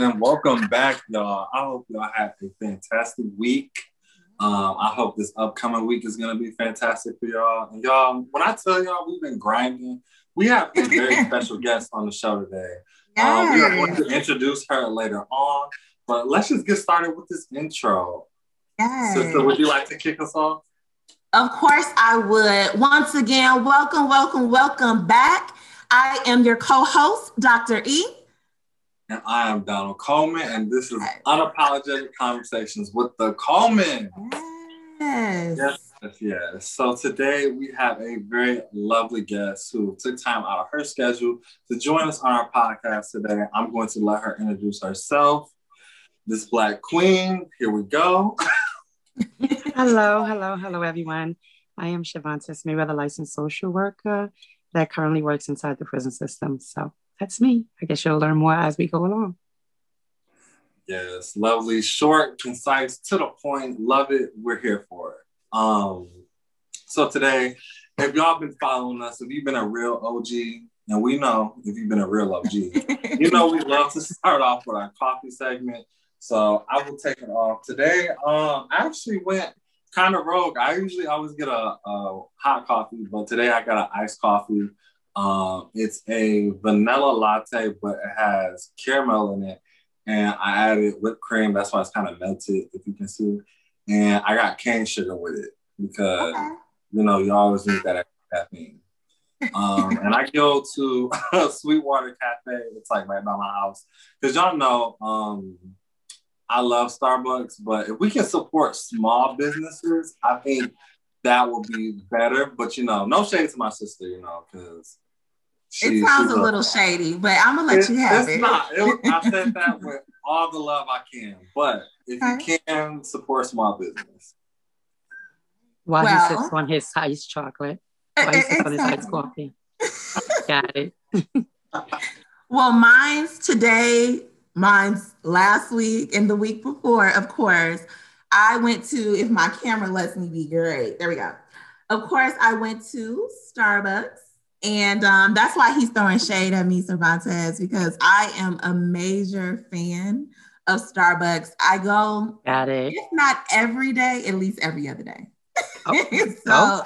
and welcome back, y'all. I hope y'all have a fantastic week. Um, I hope this upcoming week is gonna be fantastic for y'all. And y'all, when I tell y'all we've been grinding, we have a very special guest on the show today. Um, we are going to introduce her later on, but let's just get started with this intro. Yes. Sister, would you like to kick us off? Of course, I would. Once again, welcome, welcome, welcome back. I am your co host, Dr. E. And I am Donald Coleman, and this is Unapologetic Conversations with the Coleman. Yes. Yes, yes, yes. So today we have a very lovely guest who took time out of her schedule to join us on our podcast today. I'm going to let her introduce herself. This Black Queen, here we go. hello, hello, hello, everyone. I am Shavantes Mayweather, licensed social worker that currently works inside the prison system. So that's me. I guess you'll learn more as we go along. Yes, lovely, short, concise, to the point. Love it. We're here for it. Um, so today, if y'all been following us, if you've been a real OG, and we know if you've been a real OG, you know we love to start off with our coffee segment. So I will take it off today. Um, I actually went kind of rogue. I usually always get a, a hot coffee, but today I got an iced coffee. Um, it's a vanilla latte, but it has caramel in it. And I added whipped cream. That's why it's kind of melted, if you can see. And I got cane sugar with it because, okay. you know, you always need that caffeine. um, and I go to Sweetwater Cafe. It's like right by my house. Because y'all know um, I love Starbucks, but if we can support small businesses, I think that would be better. But you know, no shade to my sister, you know, because it sounds a little shady, but I'm gonna let it, you have it's it. Not. It, I said that with all the love I can, but if okay. you can support small business. While well, he sips on his iced chocolate, while he sips on his iced coffee. Got it. well, mine's today, mine's last week, and the week before, of course. I went to, if my camera lets me be great, there we go. Of course, I went to Starbucks and um, that's why he's throwing shade at me, Cervantes, because I am a major fan of Starbucks. I go, Got it. if not every day, at least every other day. Oh. so, oh.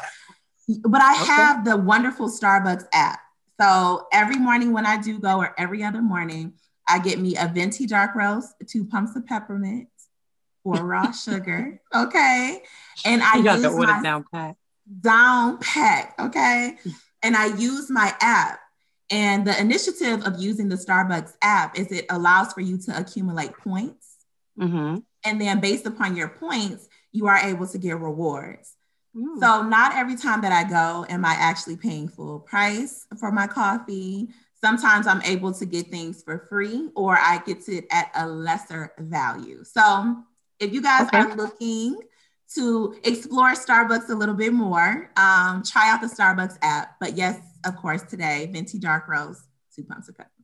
but I okay. have the wonderful Starbucks app. So every morning when I do go, or every other morning, I get me a venti dark roast, two pumps of peppermint, four raw sugar. Okay. And I you got use the order my down pat. Down pat. Okay and I use my app. And the initiative of using the Starbucks app is it allows for you to accumulate points. Mm-hmm. And then based upon your points, you are able to get rewards. Mm. So not every time that I go am I actually paying full price for my coffee. Sometimes I'm able to get things for free or I get it at a lesser value. So if you guys okay. are looking to explore Starbucks a little bit more, um, try out the Starbucks app. But yes, of course, today, venti dark roast, two pumps of peppermint.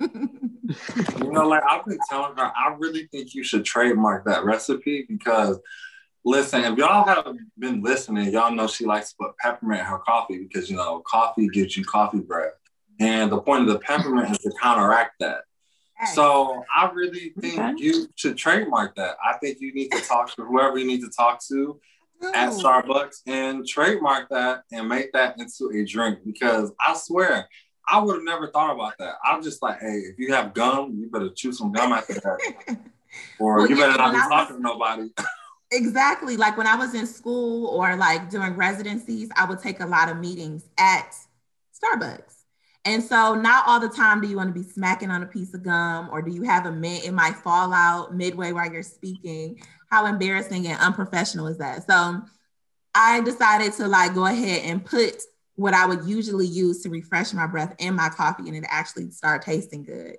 you know, like I've been telling her, I really think you should trademark that recipe because listen, if y'all have been listening, y'all know she likes to put peppermint in her coffee because you know coffee gives you coffee breath. And the point of the peppermint is to counteract that. So I really think okay. you should trademark that. I think you need to talk to whoever you need to talk to at Starbucks and trademark that and make that into a drink because I swear I would have never thought about that. I'm just like, hey, if you have gum, you better chew some gum after that. or well, you better not be talking to nobody. exactly. Like when I was in school or like doing residencies, I would take a lot of meetings at Starbucks. And so not all the time do you want to be smacking on a piece of gum or do you have a mint, it might fall out midway while you're speaking. How embarrassing and unprofessional is that? So I decided to like go ahead and put what I would usually use to refresh my breath in my coffee and it actually started tasting good.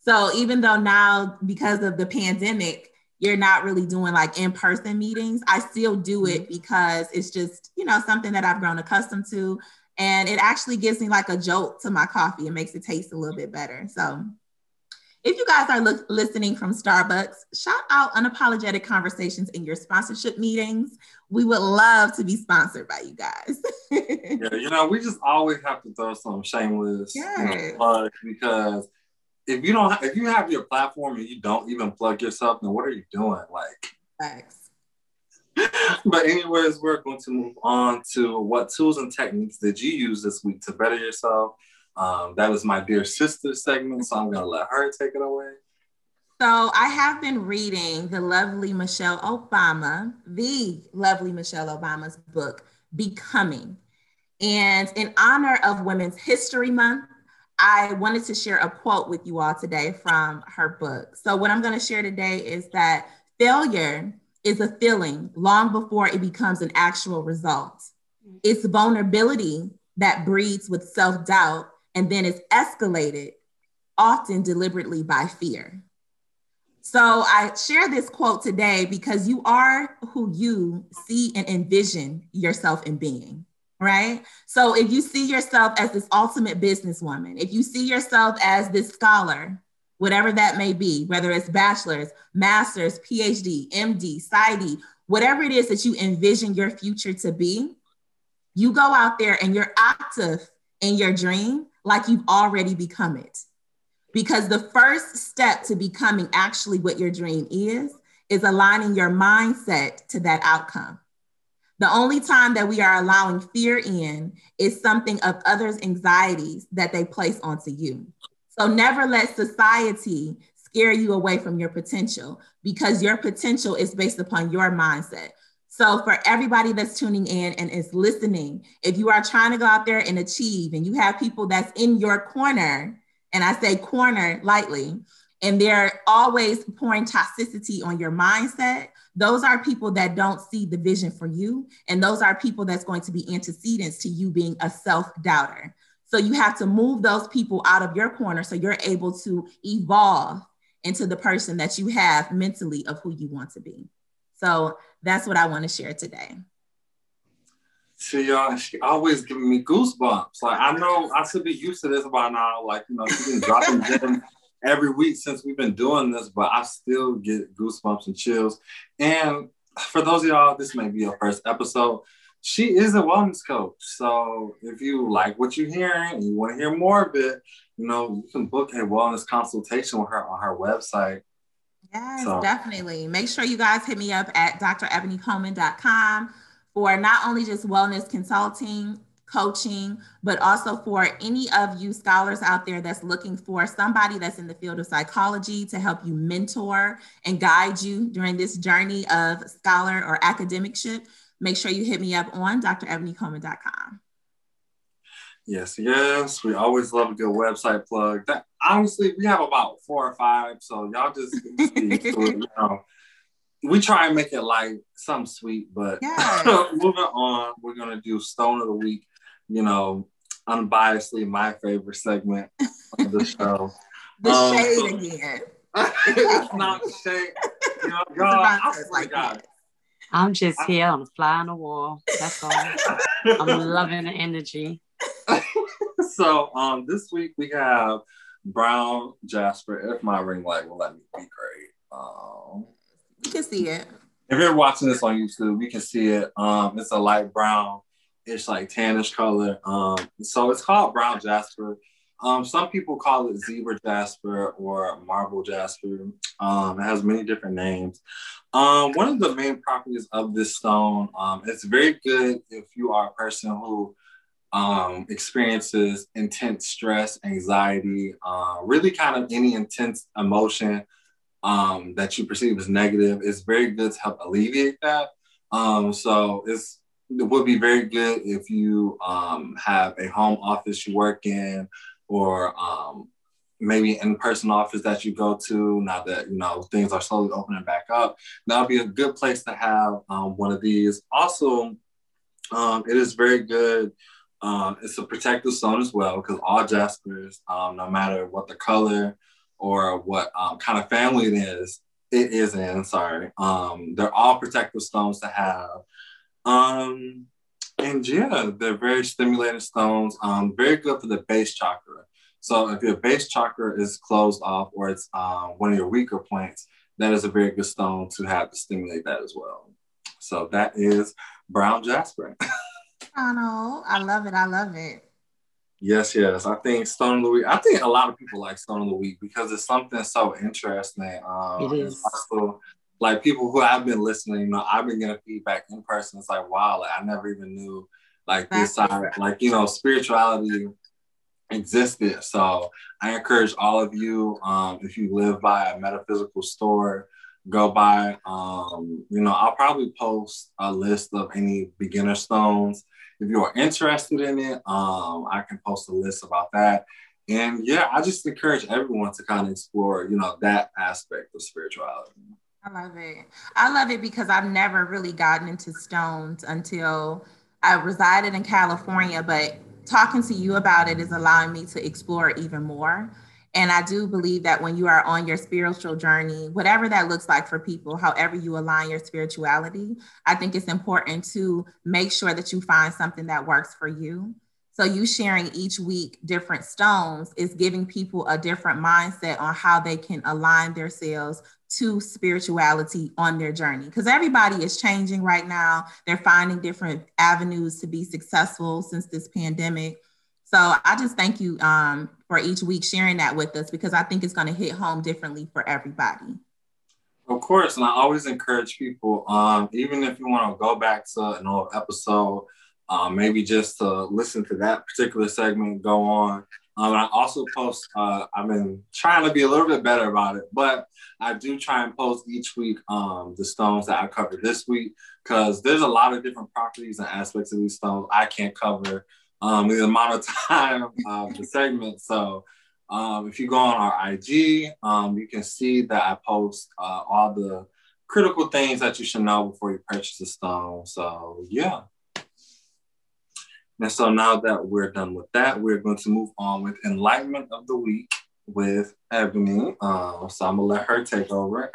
So even though now because of the pandemic, you're not really doing like in-person meetings, I still do it mm-hmm. because it's just, you know, something that I've grown accustomed to and it actually gives me like a jolt to my coffee and makes it taste a little bit better. So if you guys are lo- listening from Starbucks, shout out unapologetic conversations in your sponsorship meetings. We would love to be sponsored by you guys. yeah, you know, we just always have to throw some shameless yes. you know, because if you don't, if you have your platform and you don't even plug yourself, then what are you doing? Like, thanks. but anyways, we're going to move on to what tools and techniques did you use this week to better yourself? Um, that was my dear sister segment, so I'm going to let her take it away. So I have been reading the lovely Michelle Obama, the lovely Michelle Obama's book, Becoming. And in honor of Women's History Month, I wanted to share a quote with you all today from her book. So, what I'm going to share today is that failure is a feeling long before it becomes an actual result. It's vulnerability that breeds with self doubt and then is escalated, often deliberately by fear. So I share this quote today because you are who you see and envision yourself in being, right? So if you see yourself as this ultimate businesswoman, if you see yourself as this scholar, whatever that may be, whether it's bachelor's, master's, PhD, MD, PsyD, whatever it is that you envision your future to be, you go out there and you're active in your dream like you've already become it. Because the first step to becoming actually what your dream is, is aligning your mindset to that outcome. The only time that we are allowing fear in is something of others' anxieties that they place onto you. So never let society scare you away from your potential because your potential is based upon your mindset. So, for everybody that's tuning in and is listening, if you are trying to go out there and achieve, and you have people that's in your corner, and I say corner lightly, and they're always pouring toxicity on your mindset, those are people that don't see the vision for you. And those are people that's going to be antecedents to you being a self doubter. So, you have to move those people out of your corner so you're able to evolve into the person that you have mentally of who you want to be. So that's what I want to share today. See y'all, she always giving me goosebumps. Like I know I should be used to this by now. Like you know, she's been dropping gems every week since we've been doing this, but I still get goosebumps and chills. And for those of y'all, this may be your first episode. She is a wellness coach. So if you like what you're hearing and you want to hear more of it, you know, you can book a wellness consultation with her on her website Yes, so. definitely. Make sure you guys hit me up at drebonycoleman.com for not only just wellness consulting, coaching, but also for any of you scholars out there that's looking for somebody that's in the field of psychology to help you mentor and guide you during this journey of scholar or academicship. Make sure you hit me up on drebonycoleman.com. Yes, yes. We always love a good website plug. That honestly, we have about four or five, so y'all just, just you know. We try and make it like some sweet, but yes. moving on, we're gonna do Stone of the Week. You know, unbiasedly my favorite segment of the show. the um, shade again. it's not shade. You know, y'all, I like God. I'm just here on a fly on the wall. That's all. I'm loving the energy. so um, this week we have brown jasper. If my ring light will let me be great. Um, you can see it. If you're watching this on YouTube, you can see it. Um, it's a light brown. It's like tannish color. Um, so it's called brown jasper. Um, some people call it zebra jasper or marble jasper. Um, it has many different names. Um, one of the main properties of this stone, um, it's very good if you are a person who um, experiences intense stress, anxiety, uh, really kind of any intense emotion um, that you perceive as negative, it's very good to help alleviate that. So it's it would be very good if you have a home office you work in, or um, maybe in-person office that you go to. Now that you know things are slowly opening back up, that would be a good place to have um, one of these. Also, um, it is very good um, it's a protective stone as well because all jaspers, um, no matter what the color or what um, kind of family it is, it is in. Sorry, um, they're all protective stones to have. Um, and yeah, they're very stimulating stones. Um, very good for the base chakra. So if your base chakra is closed off or it's um, one of your weaker points, that is a very good stone to have to stimulate that as well. So that is brown jasper. Donald. I love it. I love it. Yes, yes. I think Stone of the Week. I think a lot of people like Stone of the Week because it's something so interesting. Um, it is. Also, like people who I've been listening, you know, I've been getting feedback in person. It's like, wow, like I never even knew like this side, like you know, spirituality existed. So I encourage all of you, um, if you live by a metaphysical store, go by. Um, you know, I'll probably post a list of any beginner stones. If you're interested in it, um, I can post a list about that. And yeah, I just encourage everyone to kind of explore, you know, that aspect of spirituality. I love it. I love it because I've never really gotten into stones until I resided in California, but talking to you about it is allowing me to explore even more. And I do believe that when you are on your spiritual journey, whatever that looks like for people, however you align your spirituality, I think it's important to make sure that you find something that works for you. So, you sharing each week different stones is giving people a different mindset on how they can align themselves to spirituality on their journey because everybody is changing right now. They're finding different avenues to be successful since this pandemic. So I just thank you um, for each week sharing that with us because I think it's going to hit home differently for everybody. Of course, and I always encourage people, um, even if you want to go back to an old episode, um, maybe just to listen to that particular segment, go on um, I also post, uh, I've been trying to be a little bit better about it, but I do try and post each week um, the stones that I covered this week because there's a lot of different properties and aspects of these stones I can't cover um, the amount of time of the segment. So um, if you go on our IG, um, you can see that I post uh, all the critical things that you should know before you purchase a stone. So yeah. And so now that we're done with that, we're going to move on with enlightenment of the week with Ebony. Um, so I'm gonna let her take over.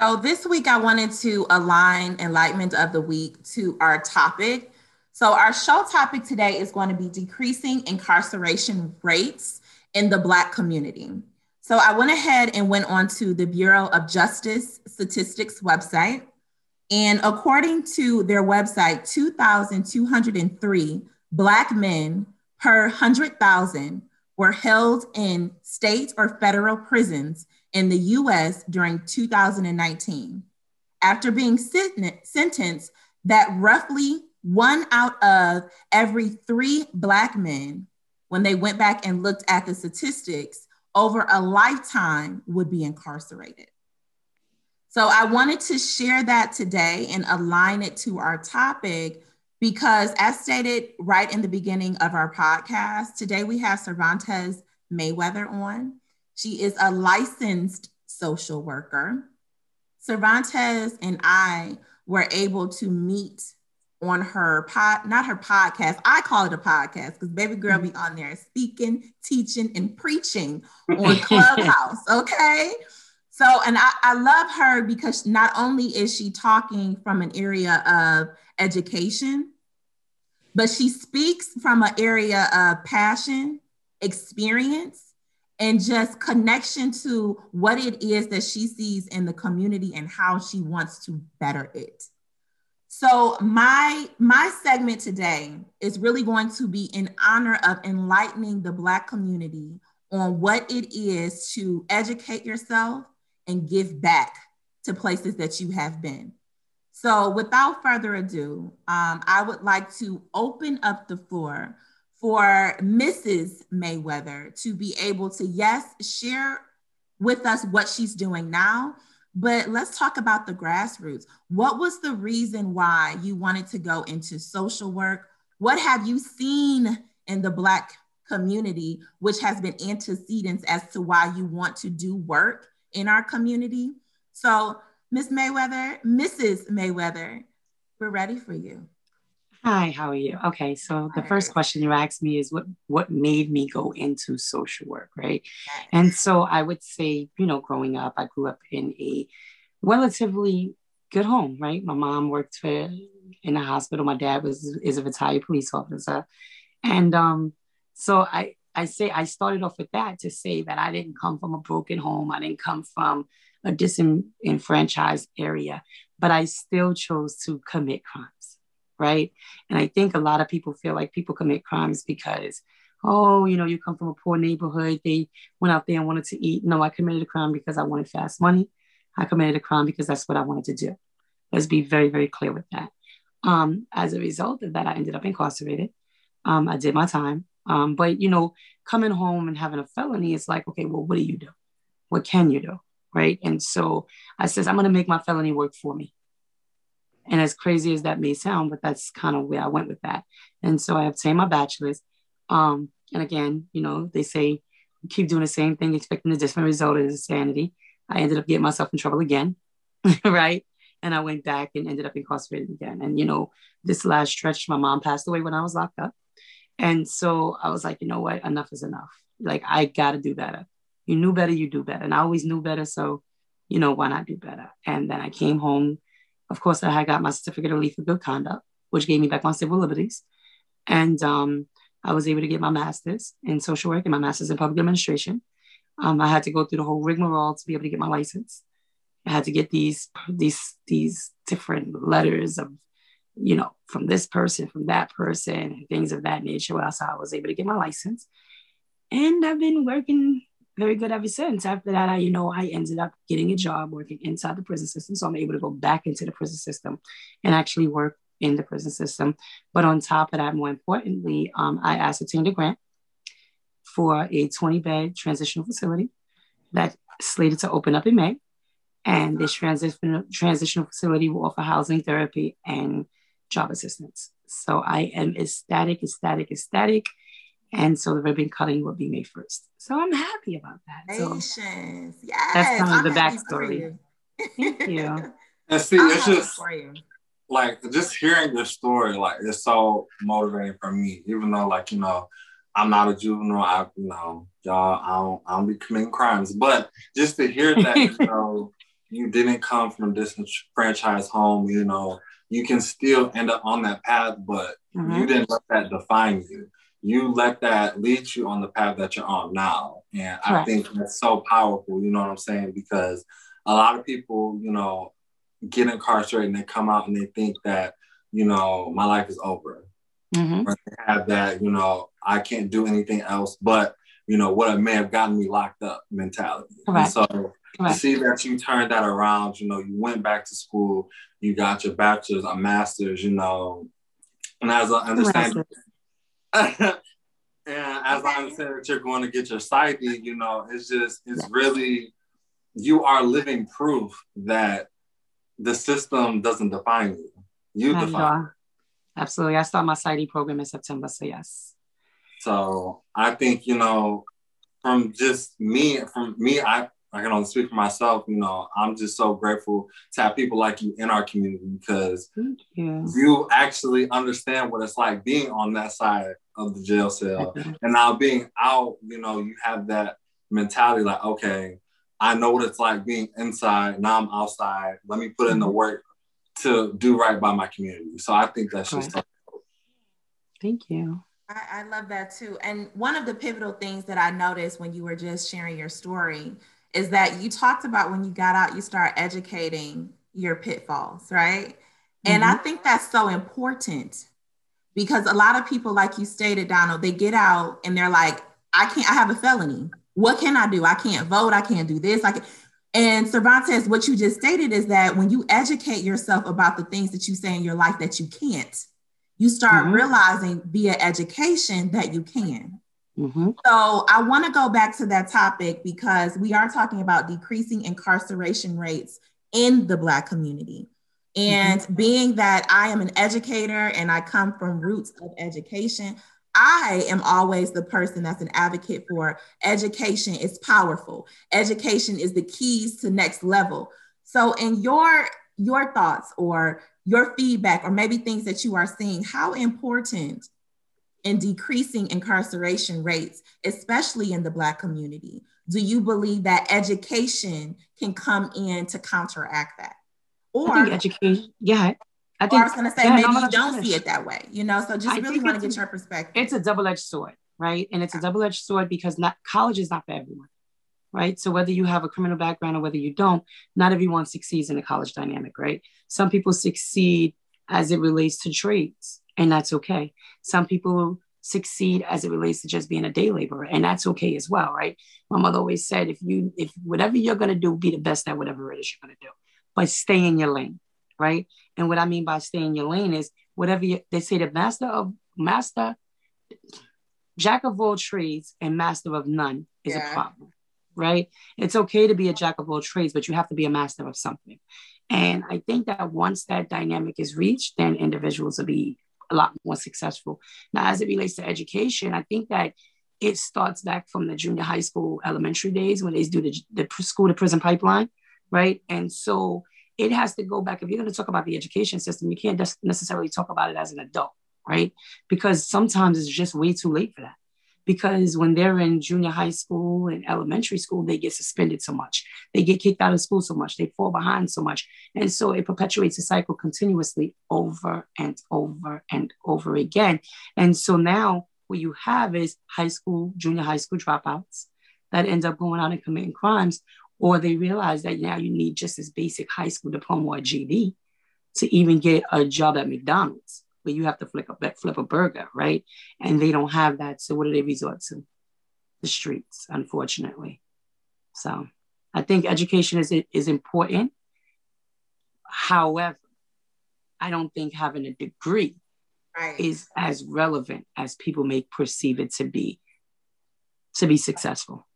So this week I wanted to align enlightenment of the week to our topic. So our show topic today is going to be decreasing incarceration rates in the Black community. So I went ahead and went on to the Bureau of Justice Statistics website and according to their website, 2,203 Black men per 100,000 were held in state or federal prisons in the US during 2019. After being sentenced, that roughly one out of every three Black men, when they went back and looked at the statistics, over a lifetime would be incarcerated. So I wanted to share that today and align it to our topic because, as stated right in the beginning of our podcast, today we have Cervantes Mayweather on. She is a licensed social worker. Cervantes and I were able to meet on her pod, not her podcast. I call it a podcast because baby girl be mm-hmm. on there speaking, teaching, and preaching on Clubhouse. Okay. So, and I, I love her because not only is she talking from an area of education, but she speaks from an area of passion, experience, and just connection to what it is that she sees in the community and how she wants to better it. So my my segment today is really going to be in honor of enlightening the black community on what it is to educate yourself and give back to places that you have been. So, without further ado, um, I would like to open up the floor for Mrs. Mayweather to be able to, yes, share with us what she's doing now, but let's talk about the grassroots. What was the reason why you wanted to go into social work? What have you seen in the Black community, which has been antecedents as to why you want to do work in our community. So, Miss Mayweather, Mrs. Mayweather, we're ready for you. Hi, how are you? Okay, so the first question you asked me is what what made me go into social work, right? And so I would say, you know, growing up, I grew up in a relatively good home, right? My mom worked for in a hospital. My dad was is a retired police officer, and um, so I I say I started off with that to say that I didn't come from a broken home. I didn't come from a disenfranchised area, but I still chose to commit crimes, right? And I think a lot of people feel like people commit crimes because oh, you know, you come from a poor neighborhood. They went out there and wanted to eat. No, I committed a crime because I wanted fast money. I committed a crime because that's what I wanted to do. Let's be very, very clear with that. Um, as a result of that, I ended up incarcerated. Um, I did my time. Um, but, you know, coming home and having a felony, it's like, okay, well, what do you do? What can you do? Right. And so I says, I'm going to make my felony work for me. And as crazy as that may sound, but that's kind of where I went with that. And so I obtained my bachelor's. Um, and again, you know, they say keep doing the same thing, expecting a different result is insanity. I ended up getting myself in trouble again, right? And I went back and ended up incarcerated again. And you know, this last stretch, my mom passed away when I was locked up. And so I was like, you know what, enough is enough. Like I gotta do better. You knew better, you do better. And I always knew better. So, you know, why not do better? And then I came home. Of course, I had got my certificate of lethal good conduct, which gave me back my civil liberties. And um, I was able to get my master's in social work and my master's in public administration. Um, I had to go through the whole rigmarole to be able to get my license. I had to get these these these different letters of, you know, from this person, from that person, things of that nature. Well, so I was able to get my license, and I've been working very good ever since. After that, I, you know, I ended up getting a job working inside the prison system, so I'm able to go back into the prison system and actually work in the prison system. But on top of that, more importantly, um, I ascertained a grant for a 20 bed transitional facility that slated to open up in May. And this transitional transitional facility will offer housing, therapy, and job assistance. So I am ecstatic, ecstatic, ecstatic. And so the ribbon cutting will be May 1st. So I'm happy about that. So yes. That's kind of I'm the backstory. Thank you. And see, it's just like just hearing your story, like it's so motivating for me, even though like, you know, I'm not a juvenile. I, you know, y'all, I don't, I don't be committing crimes, but just to hear that, you know, you didn't come from a disenfranchised home, you know, you can still end up on that path, but mm-hmm. you didn't let that define you. You let that lead you on the path that you're on now. And Correct. I think that's so powerful, you know what I'm saying? Because a lot of people, you know, get incarcerated and they come out and they think that, you know, my life is over. Mm-hmm. Or they have that, you know, I can't do anything else but, you know, what it may have gotten me locked up mentality. And so to see that you turned that around, you know, you went back to school, you got your bachelor's, a master's, you know, and as I understand, and as I understand that you're going to get your PsyD, you know, it's just, it's really, you are living proof that the system doesn't define you. You define. Absolutely. I start my PsyD program in September, so yes. So I think, you know, from just me, from me, I, I can only speak for myself, you know, I'm just so grateful to have people like you in our community because you. you actually understand what it's like being on that side of the jail cell. and now being out, you know, you have that mentality like, okay, I know what it's like being inside. Now I'm outside. Let me put in the mm-hmm. work to do right by my community. So I think that's just. Thank you. I, I love that too. And one of the pivotal things that I noticed when you were just sharing your story is that you talked about when you got out, you start educating your pitfalls, right? Mm-hmm. And I mm-hmm. think that's so important because a lot of people, like you stated, Donald, they get out and they're like, I can't, I have a felony. What can I do? I can't vote. I can't do this. I can. And Cervantes, what you just stated is that when you educate yourself about the things that you say in your life that you can't, you start mm-hmm. realizing via education that you can. Mm-hmm. So I want to go back to that topic because we are talking about decreasing incarceration rates in the Black community. And mm-hmm. being that I am an educator and I come from roots of education, I am always the person that's an advocate for education is powerful. Education is the keys to next level. So in your your thoughts or your feedback or maybe things that you are seeing, how important in decreasing incarceration rates, especially in the Black community, do you believe that education can come in to counteract that? Or education, yeah, I think I was going to say yeah, maybe no, you don't finish. see it that way, you know. So just I really want to get your perspective. It's a double-edged sword, right? And it's a double-edged sword because not college is not for everyone, right? So whether you have a criminal background or whether you don't, not everyone succeeds in the college dynamic, right? Some people succeed as it relates to trades, and that's okay. Some people succeed as it relates to just being a day laborer and that's okay as well right? My mother always said if you if whatever you're going to do be the best at whatever it is you're going to do. But stay in your lane right? And what i mean by stay in your lane is whatever you, they say the master of master jack of all trades and master of none is yeah. a problem right? It's okay to be a jack of all trades but you have to be a master of something. And i think that once that dynamic is reached then individuals will be a lot more successful. Now, as it relates to education, I think that it starts back from the junior high school, elementary days when they do the, the school to prison pipeline, right? And so it has to go back. If you're going to talk about the education system, you can't necessarily talk about it as an adult, right? Because sometimes it's just way too late for that because when they're in junior high school and elementary school, they get suspended so much. They get kicked out of school so much. They fall behind so much. And so it perpetuates the cycle continuously over and over and over again. And so now what you have is high school, junior high school dropouts that end up going out and committing crimes, or they realize that now you need just this basic high school diploma or GED to even get a job at McDonald's where you have to flip a flip a burger, right? And they don't have that. So what do they resort to? The streets, unfortunately. So I think education is is important. However, I don't think having a degree right. is as relevant as people may perceive it to be to be successful.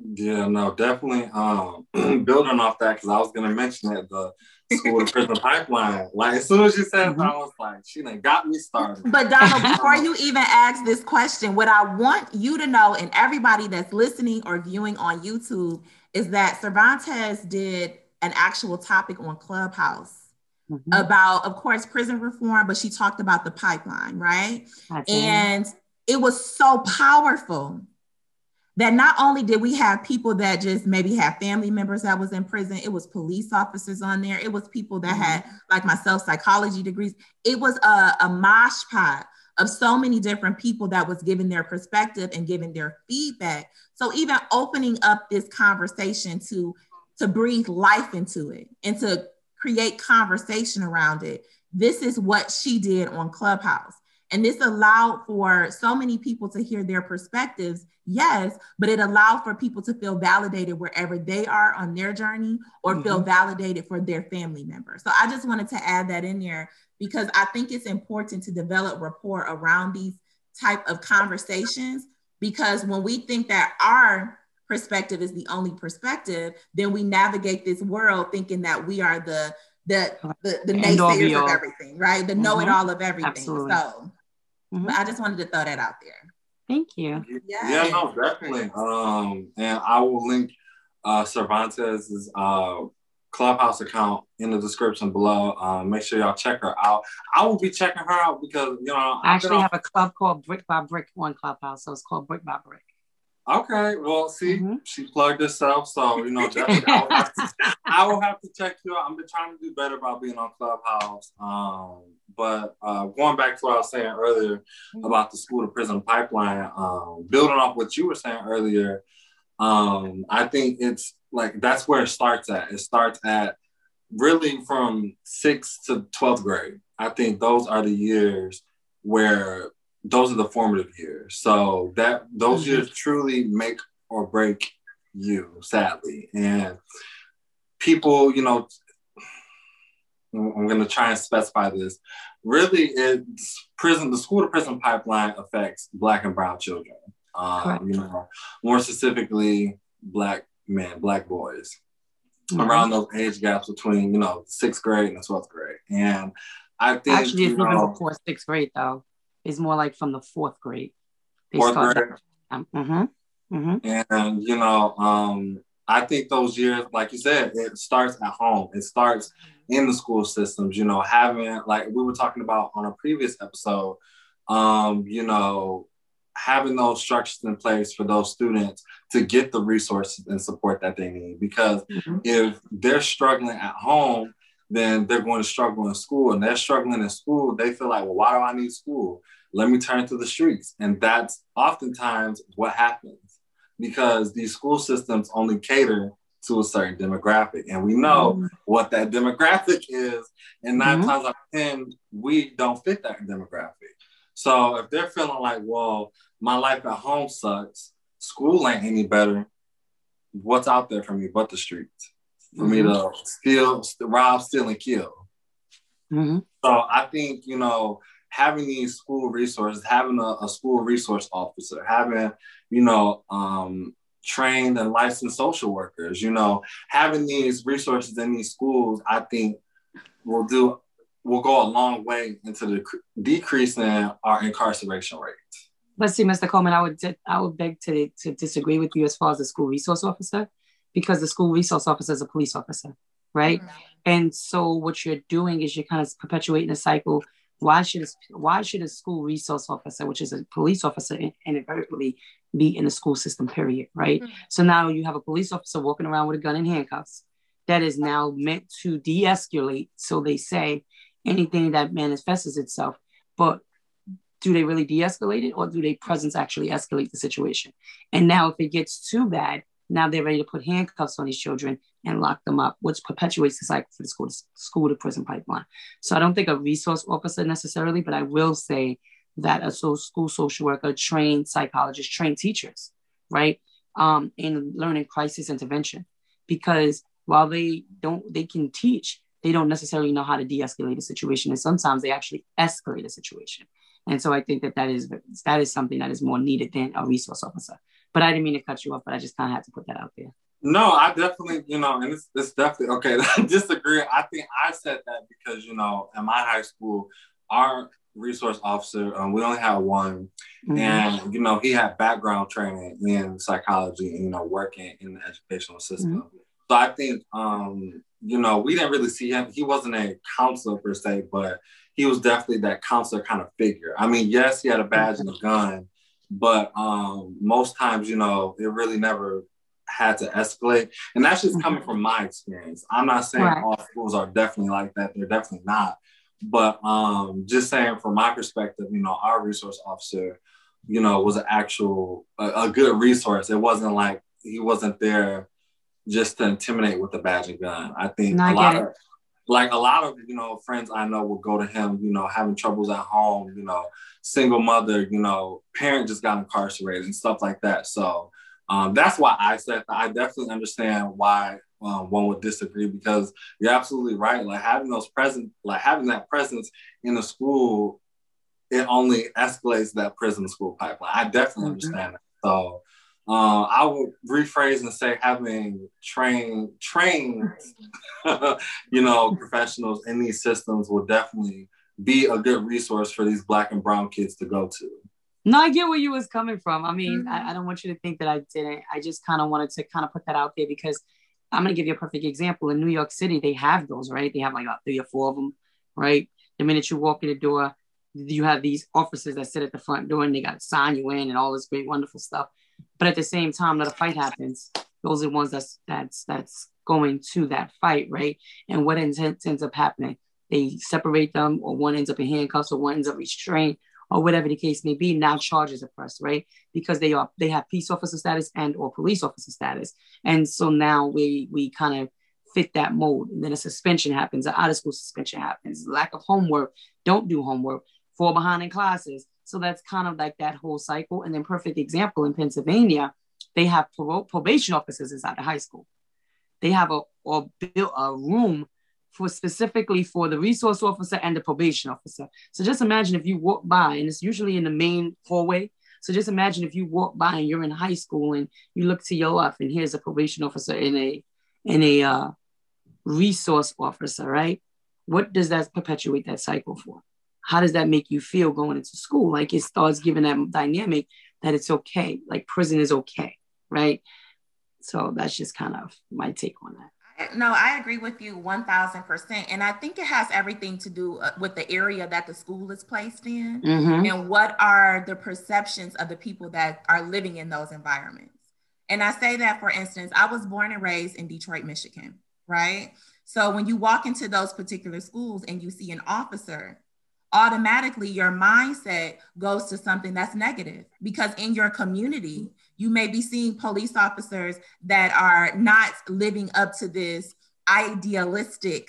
Yeah, no, definitely. Um, building off that, because I was going to mention that the school to prison pipeline. Like as soon as you said mm-hmm. that, I was like, she done got me started. But Donald, before you even ask this question, what I want you to know, and everybody that's listening or viewing on YouTube, is that Cervantes did an actual topic on Clubhouse. Mm-hmm. About, of course, prison reform, but she talked about the pipeline, right? And it was so powerful that not only did we have people that just maybe have family members that was in prison it was police officers on there it was people that had mm-hmm. like myself psychology degrees. It was a, a mosh pot of so many different people that was giving their perspective and giving their feedback. So even opening up this conversation to to breathe life into it and to create conversation around it this is what she did on clubhouse. And this allowed for so many people to hear their perspectives, yes, but it allowed for people to feel validated wherever they are on their journey or mm-hmm. feel validated for their family members. So I just wanted to add that in there because I think it's important to develop rapport around these type of conversations because when we think that our perspective is the only perspective, then we navigate this world thinking that we are the the the, the naysayers of everything, right? The mm-hmm. know-it-all of everything. Absolutely. So Mm-hmm. I just wanted to throw that out there. Thank you. Yeah, yeah no, definitely. Um, and I will link uh, Cervantes's uh, Clubhouse account in the description below. Um, make sure y'all check her out. I will be checking her out because you know I actually have a club called Brick by Brick on Clubhouse, so it's called Brick by Brick. Okay, well, see, mm-hmm. she plugged herself, so you know, definitely, I, will to, I, will have to check you out. I've been trying to do better about being on Clubhouse. Um, but uh, going back to what I was saying earlier mm-hmm. about the school to prison pipeline, um, building off what you were saying earlier, um, I think it's like that's where it starts at. It starts at really from sixth to twelfth grade. I think those are the years where those are the formative years. So that those mm-hmm. years truly make or break you, sadly. And people, you know, I'm going to try and specify this. Really, it's prison. The school to prison pipeline affects Black and Brown children. Um, you know, more specifically, Black men, Black boys, mm-hmm. around those age gaps between you know sixth grade and twelfth grade. And I think actually, it's even before sixth grade though is more like from the fourth grade. They fourth grade. Um, mm-hmm, mm-hmm. And you know, um, I think those years, like you said, it starts at home. It starts in the school systems. You know, having like we were talking about on a previous episode. Um, you know, having those structures in place for those students to get the resources and support that they need. Because mm-hmm. if they're struggling at home, then they're going to struggle in school. And they're struggling in school, they feel like, well, why do I need school? Let me turn to the streets. And that's oftentimes what happens because these school systems only cater to a certain demographic. And we know mm-hmm. what that demographic is. And 9 mm-hmm. times out of 10, we don't fit that demographic. So if they're feeling like, well, my life at home sucks, school ain't any better, what's out there for me but the streets? For mm-hmm. me to steal, rob, steal, and kill. Mm-hmm. So I think, you know, having these school resources, having a, a school resource officer, having, you know, um, trained and licensed social workers, you know, having these resources in these schools, I think will do will go a long way into the decreasing our incarceration rates. But see, Mr. Coleman, I would I would beg to, to disagree with you as far as the school resource officer, because the school resource officer is a police officer, right? Mm-hmm. And so what you're doing is you're kind of perpetuating a cycle. Why should a, why should a school resource officer, which is a police officer, inadvertently be in the school system? Period, right? Mm-hmm. So now you have a police officer walking around with a gun and handcuffs that is now meant to de-escalate. So they say anything that manifests itself. But do they really de-escalate it or do they presence actually escalate the situation? And now if it gets too bad, now they're ready to put handcuffs on these children and lock them up, which perpetuates the cycle for the school to, school to prison pipeline. So I don't think a resource officer necessarily, but I will say that a school social worker, trained psychologists, trained teachers, right, um, in learning crisis intervention, because while they don't, they can teach, they don't necessarily know how to de-escalate a situation. And sometimes they actually escalate a situation. And so i think that that is that is something that is more needed than a resource officer but i didn't mean to cut you off but i just kind of had to put that out there no i definitely you know and it's, it's definitely okay i disagree i think i said that because you know in my high school our resource officer um, we only had one mm-hmm. and you know he had background training in psychology and you know working in the educational system mm-hmm. so i think um you know, we didn't really see him. He wasn't a counselor per se, but he was definitely that counselor kind of figure. I mean, yes, he had a badge and a gun, but um, most times, you know, it really never had to escalate. And that's just coming from my experience. I'm not saying right. all schools are definitely like that. They're definitely not. But um, just saying from my perspective, you know, our resource officer, you know, was an actual, a, a good resource. It wasn't like he wasn't there just to intimidate with a badge and gun. I think a lot of like a lot of you know friends I know will go to him, you know, having troubles at home, you know, single mother, you know, parent just got incarcerated and stuff like that. So um, that's why I said I definitely understand why um, one would disagree because you're absolutely right. Like having those present, like having that presence in the school, it only escalates that prison school pipeline. I definitely mm-hmm. understand that. So uh, I would rephrase and say having trained trained, you know, professionals in these systems will definitely be a good resource for these black and brown kids to go to. No, I get where you was coming from. I mean, mm-hmm. I, I, don't want you to think that I didn't. I just kind of wanted to kind of put that out there because I'm going to give you a perfect example. In New York City, they have those, right? They have like about three or four of them, right? The minute you walk in the door, you have these officers that sit at the front door and they got to sign you in and all this great, wonderful stuff. But at the same time that a fight happens, those are the ones that's that's that's going to that fight, right? And what ends, ends up happening? They separate them, or one ends up in handcuffs, or one ends up restrained, or whatever the case may be. Now charges are pressed, right? Because they are they have peace officer status and or police officer status, and so now we we kind of fit that mold. And then a suspension happens, an out of school suspension happens, lack of homework, don't do homework, fall behind in classes, so that's kind of like that whole cycle. And then, perfect example in Pennsylvania, they have probation officers inside the high school. They have a or built a room for specifically for the resource officer and the probation officer. So just imagine if you walk by, and it's usually in the main hallway. So just imagine if you walk by and you're in high school and you look to your left, and here's a probation officer and a and a uh, resource officer, right? What does that perpetuate that cycle for? How does that make you feel going into school? Like it starts giving that dynamic that it's okay, like prison is okay, right? So that's just kind of my take on that. No, I agree with you 1000%. And I think it has everything to do uh, with the area that the school is placed in mm-hmm. and what are the perceptions of the people that are living in those environments. And I say that, for instance, I was born and raised in Detroit, Michigan, right? So when you walk into those particular schools and you see an officer, automatically your mindset goes to something that's negative because in your community you may be seeing police officers that are not living up to this idealistic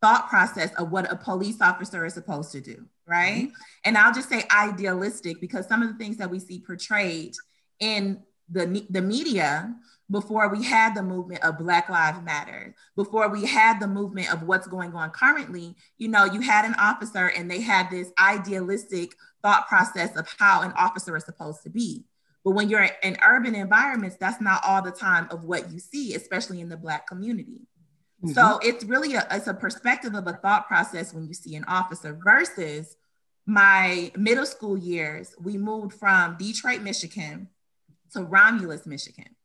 thought process of what a police officer is supposed to do right? Mm-hmm. And I'll just say idealistic because some of the things that we see portrayed in the, the media before we had the movement of Black Lives Matter, before we had the movement of what's going on currently, you know, you had an officer and they had this idealistic thought process of how an officer is supposed to be. But when you're in urban environments, that's not all the time of what you see, especially in the Black community. Mm-hmm. So it's really a, it's a perspective of a thought process when you see an officer versus my middle school years. We moved from Detroit, Michigan to Romulus, Michigan.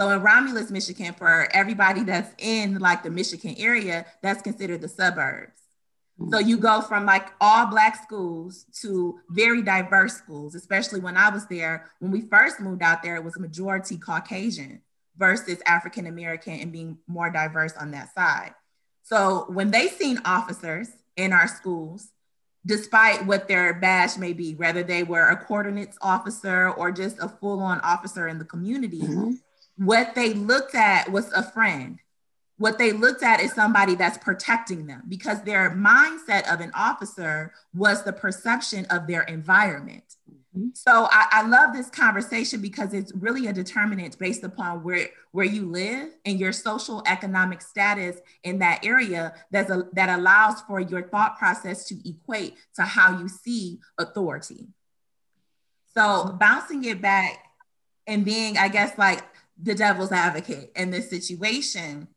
So in Romulus, Michigan, for everybody that's in like the Michigan area, that's considered the suburbs. So you go from like all black schools to very diverse schools, especially when I was there. When we first moved out there, it was majority Caucasian versus African American and being more diverse on that side. So when they seen officers in our schools, despite what their badge may be, whether they were a coordinates officer or just a full-on officer in the community, mm-hmm. What they looked at was a friend what they looked at is somebody that's protecting them because their mindset of an officer was the perception of their environment. Mm-hmm. So I, I, love this conversation because it's really a determinant based upon where, where you live and your social economic status in that area that's a, that allows for your thought process to equate to how you see authority. So bouncing it back and being, I guess, like the devil's advocate in this situation,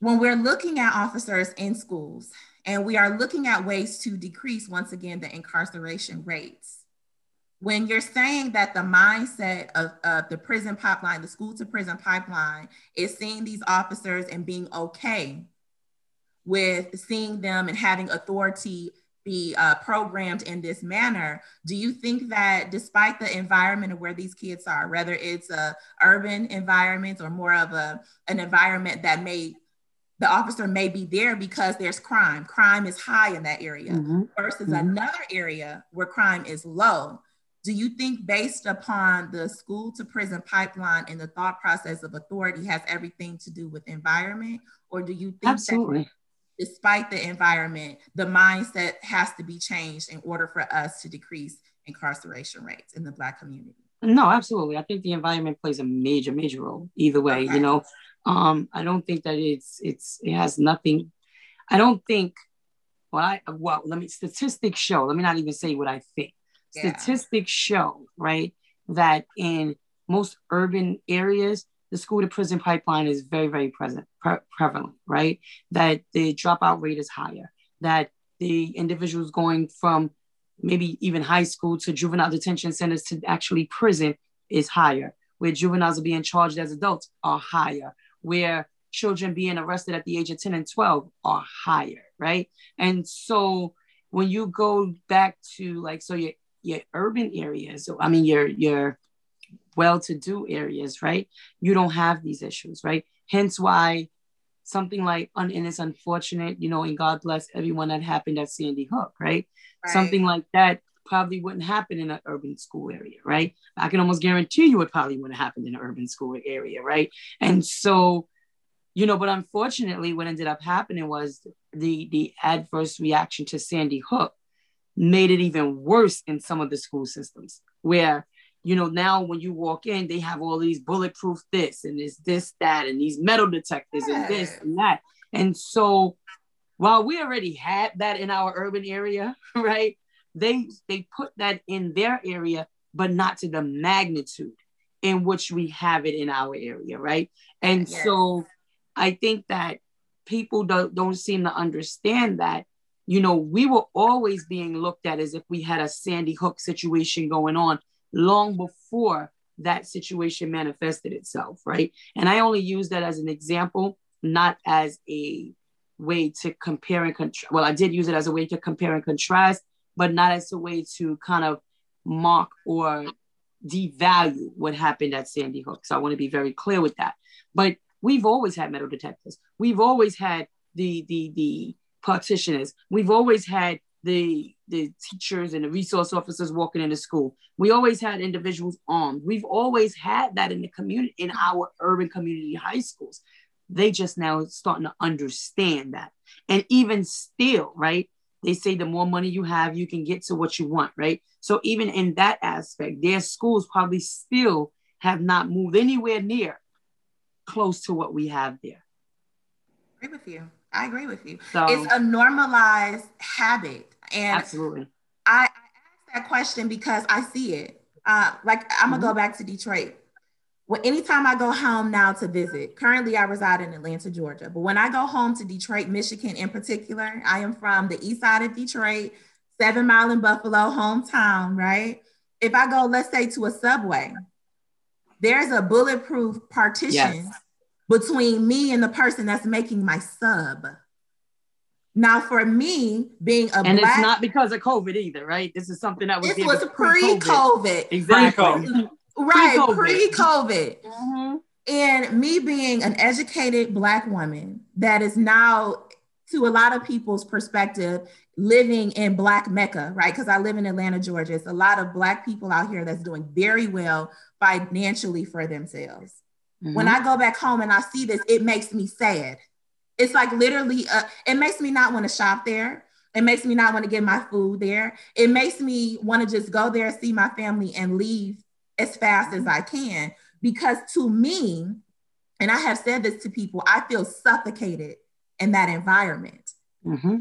when we're looking at officers in schools and we are looking at ways to decrease, once again, the incarceration rates, when you're saying that the mindset of, of the prison pipeline, the school to prison pipeline, is seeing these officers and being okay with seeing them and having authority be uh, programmed in this manner do you think that despite the environment of where these kids are whether it's a urban environment or more of a an environment that may the officer may be there because there's crime. Crime is high in that area mm-hmm. versus mm-hmm. another area where crime is low. Do you think, based upon the school to prison pipeline and the thought process of authority, has everything to do with environment? Or do you think Absolutely. Despite the environment, the mindset has to be changed in order for us to decrease incarceration rates in the Black community? No, absolutely. I think the environment plays a major, major role either way. Okay. You know, um, I don't think that it's it's it has nothing. I don't think. Well, I well, let me statistics show. Let me not even say what I think. Yeah. Statistics show right that in most urban areas, the school to prison pipeline is very very present pre- prevalent. Right, that the dropout rate is higher. That the individuals going from maybe even high school to juvenile detention centers to actually prison is higher where juveniles are being charged as adults are higher where children being arrested at the age of 10 and 12 are higher, right? And so when you go back to like, so your, your urban areas, so I mean, your, your well-to-do areas, right? You don't have these issues, right? Hence why something like, and it's unfortunate, you know, and God bless everyone that happened at Sandy Hook, right? right. Something like that probably wouldn't happen in an urban school area, right? I can almost guarantee you it probably wouldn't happen in an urban school area, right? And so, you know, but unfortunately, what ended up happening was the the adverse reaction to Sandy Hook made it even worse in some of the school systems where you know now when you walk in they have all these bulletproof this and this this that and these metal detectors and this and that. And so while we already had that in our urban area right they they put that in their area but not to the magnitude in which we have it in our area right? And yes. so i think that people don't, don't seem to understand that you know we were always being looked at as if we had a sandy hook situation going on long before that situation manifested itself right and i only use that as an example not as a way to compare and contrast well i did use it as a way to compare and contrast but not as a way to kind of mock or devalue what happened at Sandy Hook. So I want to be very clear with that. But we've always had metal detectors. We've always had the the the partitioners. We've always had the the teachers and the resource officers walking into school. We always had individuals armed. We've always had that in the community in our urban community high schools. They just now starting to understand that. And even still, right? they say the more money you have, you can get to what you want, right? So even in that aspect, their schools probably still have not moved anywhere near close to what we have there. I agree with you. I agree with you. So, it's a normalized habit. And absolutely. I, I asked that question because I see it. Uh, like I'm gonna mm-hmm. go back to Detroit. Well, anytime I go home now to visit, currently I reside in Atlanta, Georgia. But when I go home to Detroit, Michigan in particular, I am from the east side of Detroit, seven mile in Buffalo, hometown, right? If I go, let's say, to a subway, there's a bulletproof partition yes. between me and the person that's making my sub. Now, for me, being a and black, it's not because of COVID either, right? This is something that was this was pre-COVID, exactly, right? Pre-COVID, mm-hmm. and me being an educated black woman that is now, to a lot of people's perspective, living in Black Mecca, right? Because I live in Atlanta, Georgia. It's a lot of Black people out here that's doing very well financially for themselves. Mm-hmm. When I go back home and I see this, it makes me sad it's like literally, uh, it makes me not want to shop there. It makes me not want to get my food there. It makes me want to just go there, see my family, and leave as fast as I can. Because to me, and I have said this to people, I feel suffocated in that environment. Mm-hmm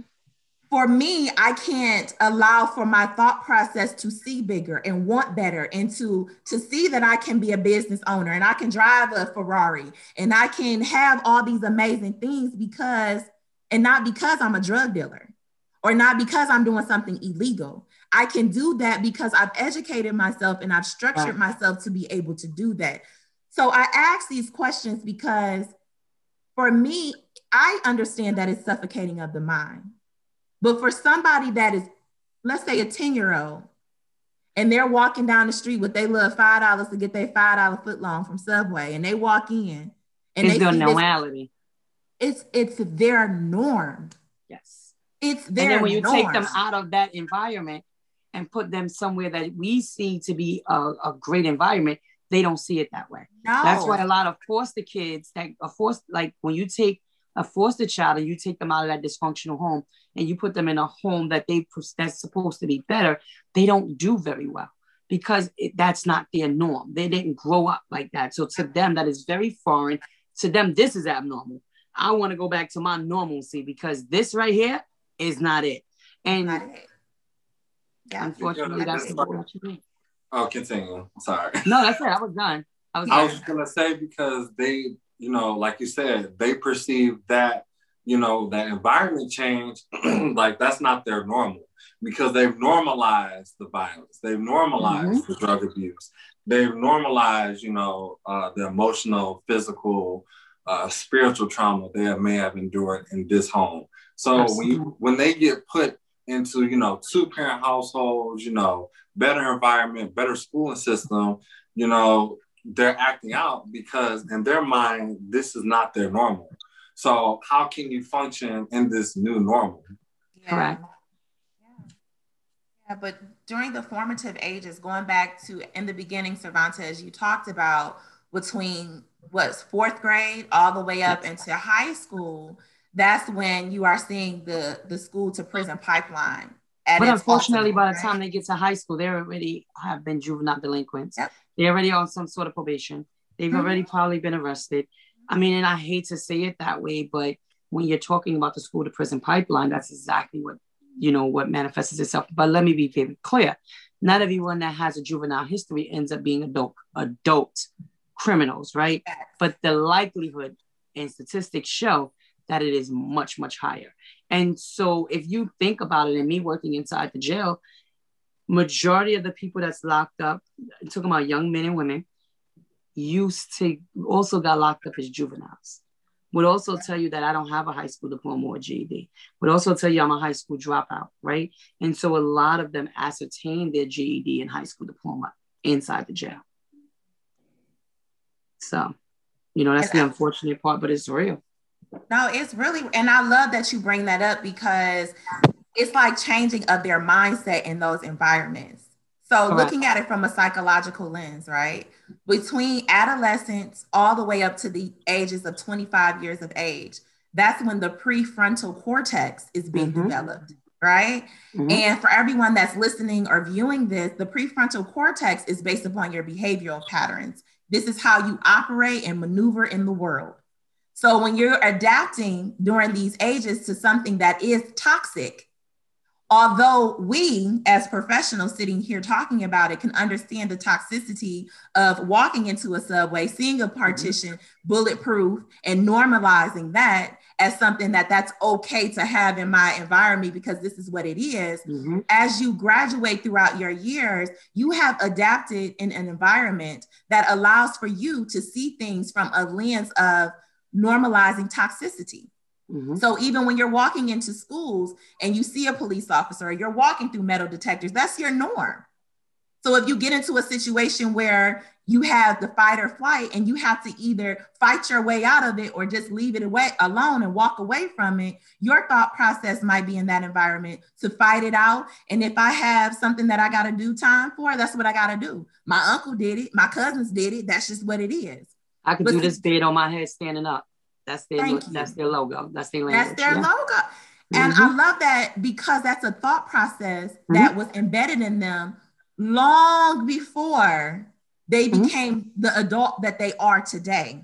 for me, I can't allow for my thought process to see bigger and want better and to, to see that I can be a business owner and I can drive a Ferrari and I can have all these amazing things because, and not because I'm a drug dealer or not because I'm doing something illegal. I can do that because I've educated myself and I've structured myself to be able to do that. So I ask these questions because for me, I understand that it's suffocating of the mind but for somebody that is, let's say a 10 year old, and they're walking down the street with they little five dollars to get their five dollar foot long from Subway, and they walk in and it's their normality. It's it's their norm. Yes. It's their And then when you norm. take them out of that environment and put them somewhere that we see to be a, a great environment, they don't see it that way. No. That's why a lot of foster kids that are forced, like when you take a foster child and you take them out of that dysfunctional home and you put them in a home that they that's supposed to be better, they don't do very well because it, that's not their norm. They didn't grow up like that. So to them, that is very foreign. To them, this is abnormal. I want to go back to my normalcy because this right here is not it. And not it. Yeah. unfortunately, that's what you do. Oh, continue. Sorry. No, that's it. I was done. I was, I was gonna say because they you know, like you said, they perceive that, you know, that environment change, like that's not their normal because they've normalized the violence, they've normalized mm-hmm. the drug abuse, they've normalized, you know, uh, the emotional, physical, uh, spiritual trauma they may have endured in this home. So when you, when they get put into, you know, two parent households, you know, better environment, better schooling system, you know, they're acting out because in their mind this is not their normal so how can you function in this new normal yeah. correct yeah. yeah but during the formative ages going back to in the beginning cervantes you talked about between what's fourth grade all the way up into high school that's when you are seeing the the school to prison pipeline but unfortunately, by the time they get to high school, they already have been juvenile delinquents. Yep. They're already on some sort of probation. They've mm-hmm. already probably been arrested. I mean, and I hate to say it that way, but when you're talking about the school to prison pipeline, that's exactly what you know what manifests itself. But let me be very clear: not everyone that has a juvenile history ends up being adult adult criminals, right? But the likelihood and statistics show that it is much much higher. And so if you think about it, and me working inside the jail, majority of the people that's locked up, talking about young men and women, used to also got locked up as juveniles. Would also tell you that I don't have a high school diploma or GED. Would also tell you I'm a high school dropout, right? And so a lot of them ascertain their GED and high school diploma inside the jail. So, you know, that's the unfortunate part, but it's real. No, it's really, and I love that you bring that up because it's like changing of their mindset in those environments. So, Correct. looking at it from a psychological lens, right? Between adolescence all the way up to the ages of 25 years of age, that's when the prefrontal cortex is being mm-hmm. developed. right? Mm-hmm. And for everyone that's listening or viewing this, the prefrontal cortex is based upon your behavioral patterns. This is how you operate and maneuver in the world. So when you're adapting during these ages to something that is toxic, although we as professionals sitting here talking about it can understand the toxicity of walking into a subway seeing a mm-hmm. partition mm-hmm. bulletproof and normalizing that as something that that's okay to have in my environment because this is what it is mm-hmm. as you graduate throughout your years you have adapted in an environment that allows for you to see things from a lens of normalizing toxicity Mm-hmm. So even when you're walking into schools and you see a police officer, you're walking through metal detectors, that's your norm. So if you get into a situation where you have the fight or flight and you have to either fight your way out of it or just leave it away alone and walk away from it, your thought process might be in that environment to fight it out. And if I have something that I got to do time for, that's what I got to do. My uncle did it, my cousins did it. That's just what it is. I could but do this bid on my head standing up. That's their that's their logo. That's their language. That's their yeah. logo. And mm-hmm. I love that because that's a thought process mm-hmm. that was embedded in them long before they mm-hmm. became the adult that they are today.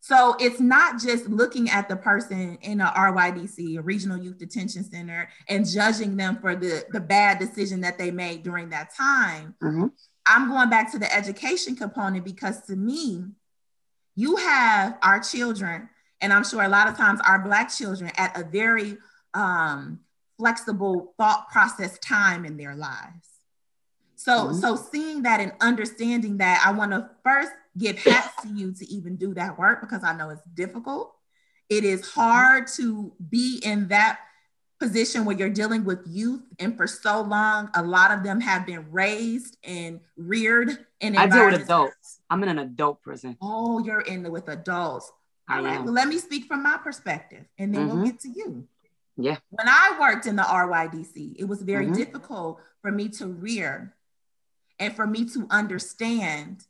So it's not just looking at the person in a RYDC, a regional youth detention center, and judging them for the, the bad decision that they made during that time. Mm-hmm. I'm going back to the education component because to me, you have our children and I'm sure a lot of times our Black children at a very um, flexible thought process time in their lives. So, mm-hmm. so seeing that and understanding that, I want to first give hats to you to even do that work because I know it's difficult. It is hard to be in that position where you're dealing with youth, and for so long, a lot of them have been raised and reared in. I deal with adults. I'm in an adult prison. Oh, you're in the, with adults. All right. Well, let me speak from my perspective and then mm-hmm. we'll get to you. Yeah. When I worked in the RYDC, it was very mm-hmm. difficult for me to rear and for me to understand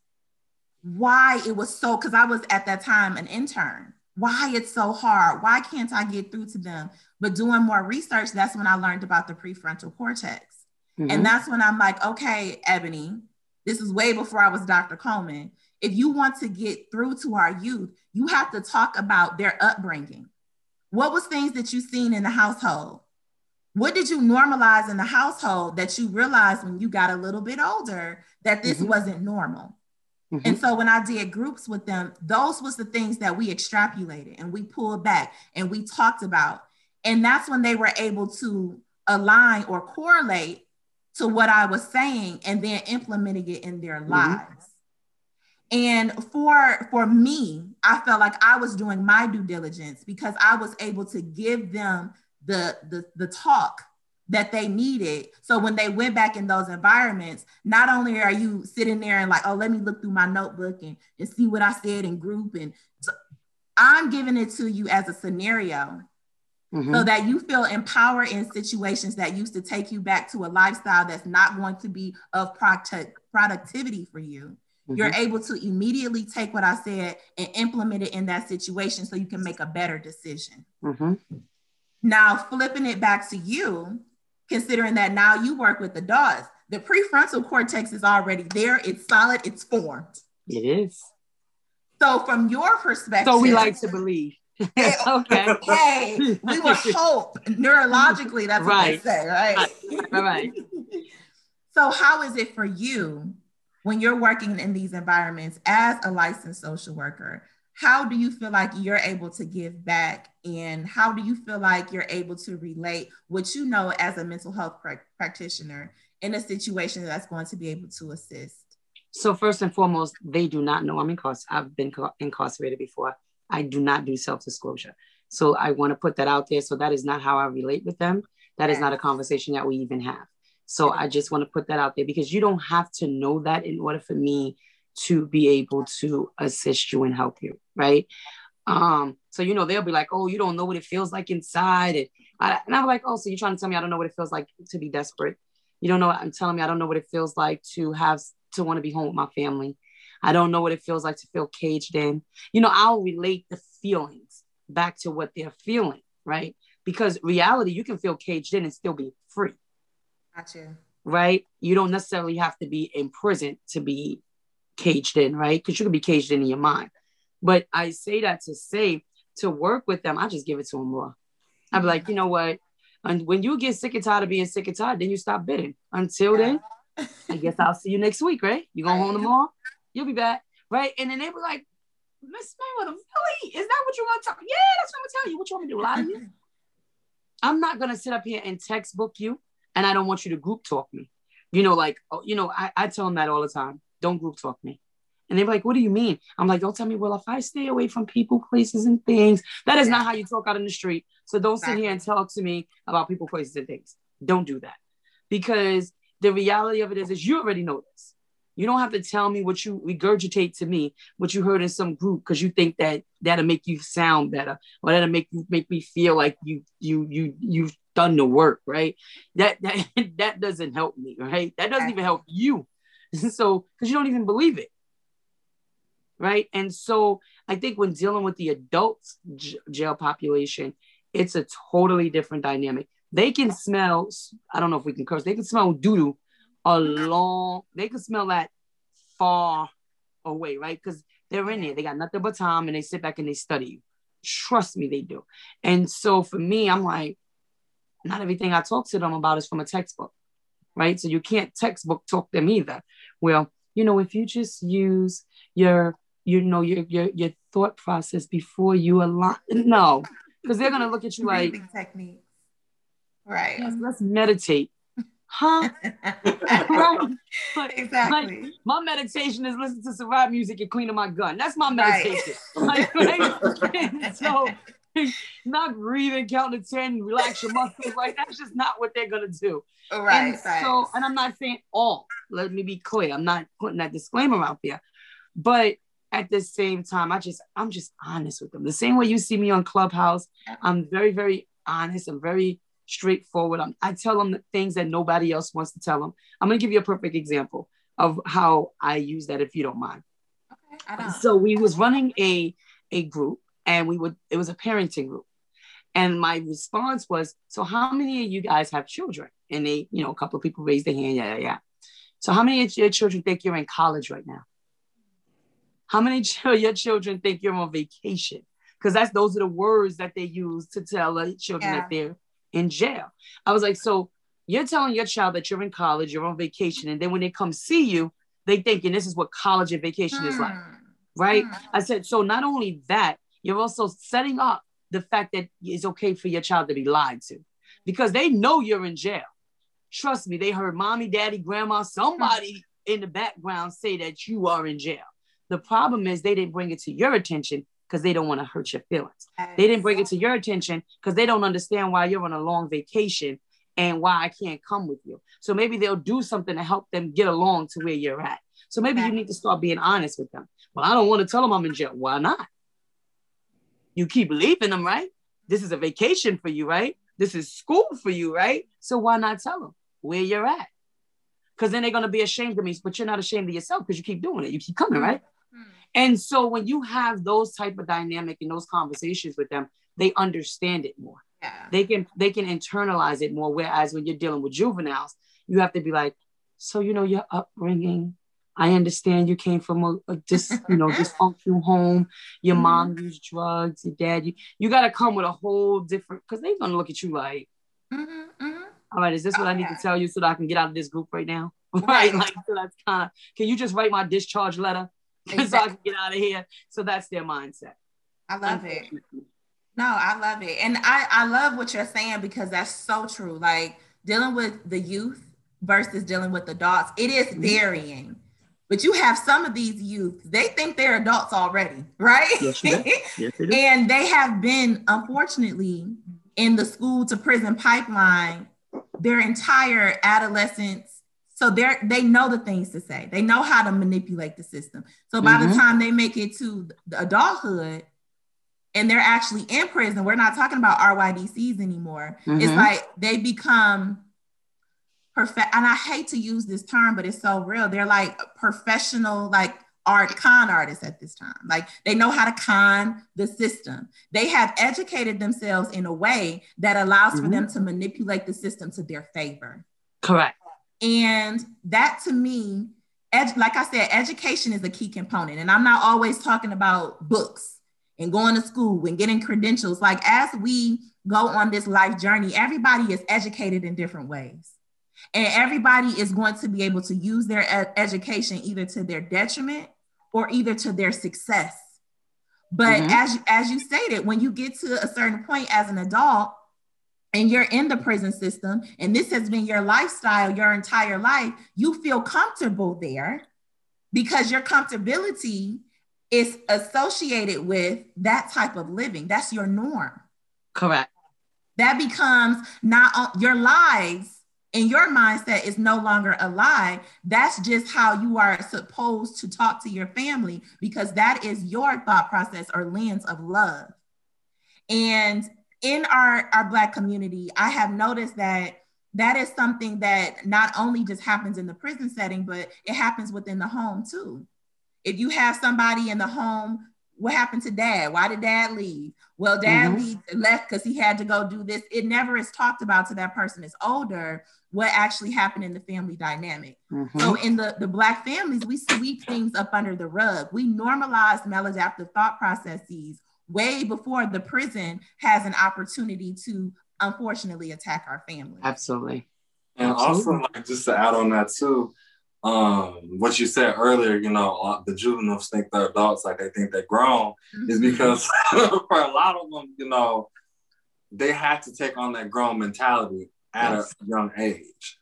why it was so, because I was at that time an intern, why it's so hard. Why can't I get through to them? But doing more research, that's when I learned about the prefrontal cortex. Mm-hmm. And that's when I'm like, okay, Ebony, this is way before I was Dr. Coleman if you want to get through to our youth, you have to talk about their upbringing. What was things that you seen in the household? What did you normalize in the household that you realized when you got a little bit older that this mm-hmm. wasn't normal? Mm-hmm. And so when I did groups with them, those was the things that we extrapolated and we pulled back and we talked about. And that's when they were able to align or correlate to what I was saying and then implementing it in their mm-hmm. lives. And for for me, I felt like I was doing my due diligence because I was able to give them the the, the talk that they needed. So when they went back in those environments, not only are you sitting there and like, oh, let me look through my notebook and, and see what I said in group. And so I'm giving it to you as a scenario mm-hmm. so that you feel empowered in situations that used to take you back to a lifestyle that's not going to be of product- productivity for you. Mm-hmm. You're able to immediately take what I said and implement it in that situation so you can make a better decision. Mm-hmm. Now, flipping it back to you, considering that now you work with the dogs, the prefrontal cortex is already there, it's solid, it's formed. It is. So, from your perspective, so we like to believe. okay. okay. We would hope neurologically, that's right. what they say, right? Right. right. so, how is it for you when you're working in these environments as a licensed social worker, how do you feel like you're able to give back and how do you feel like you're able to relate what you know as a mental health pr- practitioner in a situation that's going to be able to assist so first and foremost they do not know i'm incarcerated i've been incarcerated before i do not do self-disclosure so i want to put that out there so that is not how i relate with them That is not a conversation that we even have so I just want to put that out there because you don't have to know that in order for me to be able to assist you and help you, right? Um, so you know they'll be like, "Oh, you don't know what it feels like inside," and, I, and I'm like, "Oh, so you're trying to tell me I don't know what it feels like to be desperate? You don't know? I'm telling me I don't know what it feels like to have to want to be home with my family. I don't know what it feels like to feel caged in. You know, I'll relate the feelings back to what they're feeling, right? because reality, you can feel caged in and still be free. Gotcha. Right? You don't necessarily have to be in prison to be caged in, right? Because you can be caged in in your mind. But I say that to say to work with them, I just give it to them more. I'd be like, you know what? And when you get sick and tired of being sick and tired, then you stop bidding. Until then, I guess I'll see you next week, right? You going home tomorrow? You'll be back, right? And then they were like, Miss Mayweather, really? Is that what you want to talk? Yeah, that's what I'm gonna tell you. What you want me to do? Lie to you? I'm not gonna sit up here and textbook you, and I don't want you to group talk me. You know, like, oh, you know, I, I tell them that all the time. Don't group talk me. And they're like, what do you mean? I'm like, don't tell me, well, if I stay away from people, places, and things, that is not how you talk out in the street. So don't exactly. sit here and talk to me about people, places, and things. Don't do that. Because the reality of it is, is you already know this. You don't have to tell me what you regurgitate to me, what you heard in some group, because you think that that'll make you sound better, or that'll make you make me feel like you you you you've done the work, right? That that that doesn't help me, right? That doesn't even help you. so because you don't even believe it right? And so I think when dealing with the adult j- jail population, it's a totally different dynamic. They can smell, I don't know if we can curse, they can smell doo doo a long, they can smell that far away, right? Because they're in there, they got nothing but time and they sit back and they study you. Trust me, they do. And so for me, I'm like, not everything I talk to them about is from a textbook, right? So you can't textbook talk them either. Well, you know, if you just use your you know your your your thought process before you align. No, because they're gonna look at you like techniques. Right. Let's, let's meditate. Huh? right. But, exactly. Like, my meditation is listening to survive music and cleaning my gun. That's my meditation. Right. right? so not breathing, counting to 10, relax your muscles. Like that's just not what they're gonna do. Right. And right. so, and I'm not saying all, let me be clear. I'm not putting that disclaimer out there. But at the same time, I just I'm just honest with them. The same way you see me on Clubhouse, I'm very very honest. I'm very straightforward. I'm, I tell them the things that nobody else wants to tell them. I'm gonna give you a perfect example of how I use that, if you don't mind. Okay, So we was running a a group, and we would it was a parenting group, and my response was, "So how many of you guys have children?" And they, you know, a couple of people raised their hand. Yeah, yeah, yeah. So how many of your children think you're in college right now? How many of your children think you're on vacation? Because that's those are the words that they use to tell children yeah. that they're in jail. I was like, so you're telling your child that you're in college, you're on vacation, and then when they come see you, they thinking this is what college and vacation mm. is like, hmm. right? Mm. I said, so not only that, you're also setting up the fact that it's okay for your child to be lied to, because they know you're in jail. Trust me, they heard mommy, daddy, grandma, somebody in the background say that you are in jail. The problem is they didn't bring it to your attention because they don't want to hurt your feelings. They didn't bring it to your attention because they don't understand why you're on a long vacation and why I can't come with you. So maybe they'll do something to help them get along to where you're at. So maybe you need to start being honest with them. Well, I don't want to tell them I'm in jail. Why not? You keep leaving them, right? This is a vacation for you, right? This is school for you, right? So why not tell them where you're at? Because then they're gonna be ashamed of me, but you're not ashamed of yourself because you keep doing it. You keep coming, mm-hmm. right? And so when you have those type of dynamic and those conversations with them, they understand it more. Yeah. They can they can internalize it more. Whereas when you're dealing with juveniles, you have to be like, so you know your upbringing. I understand you came from a, a dis, you know dysfunctional home. Your mm-hmm. mom used drugs. Your dad. You you got to come with a whole different because they're gonna look at you like, mm-hmm, mm-hmm. All right, is this what I need to tell you so that I can get out of this group right now? Right, like so that's kind of. Can you just write my discharge letter? exactly. so I can get out of here. So that's their mindset. I love it. No, I love it. And I, I love what you're saying because that's so true. Like dealing with the youth versus dealing with adults, it is mm-hmm. varying. But you have some of these youth, they think they're adults already, right? Yes, yes, they and they have been, unfortunately, in the school to prison pipeline their entire adolescence so they're they know the things to say. They know how to manipulate the system. So by mm-hmm. the time they make it to the adulthood and they're actually in prison, we're not talking about RYDCs anymore. Mm-hmm. It's like they become perfect. And I hate to use this term, but it's so real. They're like professional, like art con artists at this time. Like they know how to con the system. They have educated themselves in a way that allows mm-hmm. for them to manipulate the system to their favor. Correct. And that to me, ed- like I said, education is a key component. And I'm not always talking about books and going to school and getting credentials. Like as we go on this life journey, everybody is educated in different ways. And everybody is going to be able to use their ed- education either to their detriment or either to their success. But mm-hmm. as, as you stated, when you get to a certain point as an adult and you're in the prison system, and this has been your lifestyle your entire life, you feel comfortable there because your comfortability is associated with that type of living. That's your norm. Correct. That becomes not your lives and your mindset is no longer a lie. That's just how you are supposed to talk to your family because that is your thought process or lens of love. And in our, our Black community, I have noticed that that is something that not only just happens in the prison setting, but it happens within the home too. If you have somebody in the home, what happened to dad? Why did dad leave? Well, dad mm-hmm. leave, left because he had to go do this. It never is talked about to that person is older what actually happened in the family dynamic. Mm-hmm. So in the, the black families, we sweep things up under the rug. We normalize maladaptive thought processes way before the prison has an opportunity to unfortunately attack our family. Absolutely. And Absolutely. also like just to add on that too, um, what you said earlier, you know, the juveniles think they're adults, like they think they're grown, mm-hmm. is because for a lot of them, you know, they had to take on that grown mentality at yes. a young age.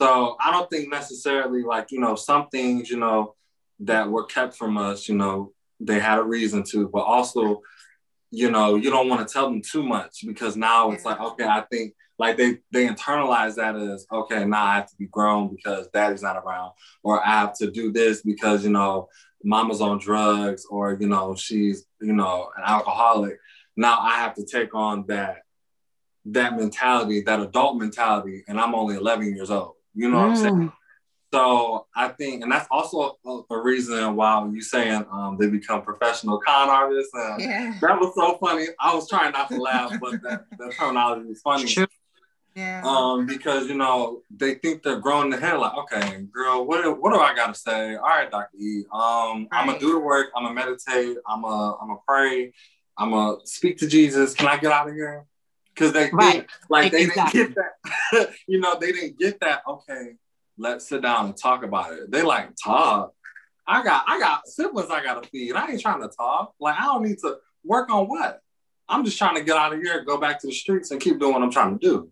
So I don't think necessarily like, you know, some things, you know, that were kept from us, you know, they had a reason to, but also, you know, you don't want to tell them too much because now it's like, okay, I think like they they internalize that as okay, now I have to be grown because daddy's not around, or I have to do this because you know mama's on drugs, or you know she's you know an alcoholic. Now I have to take on that that mentality, that adult mentality, and I'm only 11 years old. You know mm. what I'm saying? So I think, and that's also a, a reason why you saying um, they become professional con artists. And yeah. That was so funny. I was trying not to laugh, but that, that terminology is funny. Yeah. Um, because you know they think they're growing the head like, okay, girl, what what do I gotta say? All right, Dr. E. Um, right. I'm gonna do the work. I'm gonna meditate. I'm gonna I'm gonna pray. I'm gonna speak to Jesus. Can I get out of here? because they right. think like they exactly. didn't get that. you know, they didn't get that. Okay, let's sit down and talk about it. They like talk. I got I got siblings I gotta feed. I ain't trying to talk. Like I don't need to work on what. I'm just trying to get out of here, go back to the streets, and keep doing what I'm trying to do.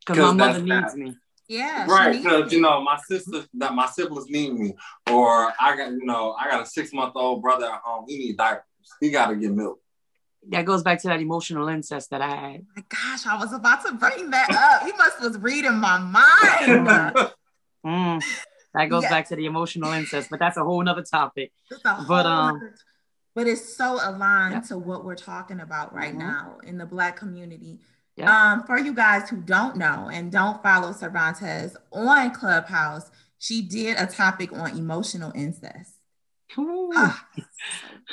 Because my mother needs that. me. Yeah. Right. Because you know, my sisters that my siblings need me. Or I got, you know, I got a six month old brother at home. He need diapers. He gotta get milk that goes back to that emotional incest that I had. My gosh, I was about to bring that up. He must was reading my mind. mm, that goes yeah. back to the emotional incest, but that's a whole nother topic. But um, but it's so aligned yeah. to what we're talking about right mm-hmm. now in the Black community. Um, for you guys who don't know and don't follow Cervantes on Clubhouse, she did a topic on emotional incest.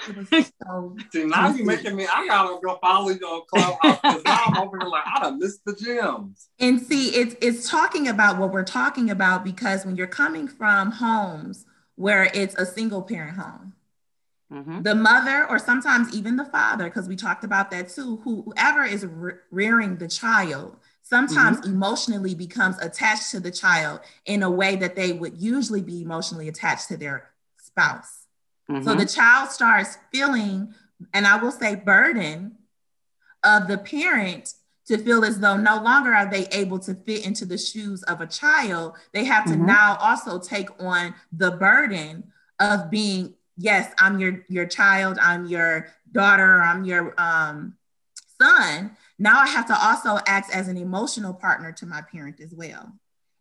So See, now you're making me, I gotta go follow you on Clubhouse because now I'm over here like, I done missed the gems. And see, it's, it's talking about what we're talking about because when you're coming from homes where it's a single parent home, mm-hmm. the mother, or sometimes even the father, because we talked about that too, whoever is re- rearing the child, sometimes mm-hmm. emotionally becomes attached to the child in a way that they would usually be emotionally attached to their spouse. Mm-hmm. So the child starts feeling, and I will say, burden of the parent to feel as though no longer are they able to fit into the shoes of a child. They have to mm-hmm. now also take on the burden of being, yes, I'm your your child, I'm your daughter, I'm your um, son. Now I have to also act as an emotional partner to my parent as well.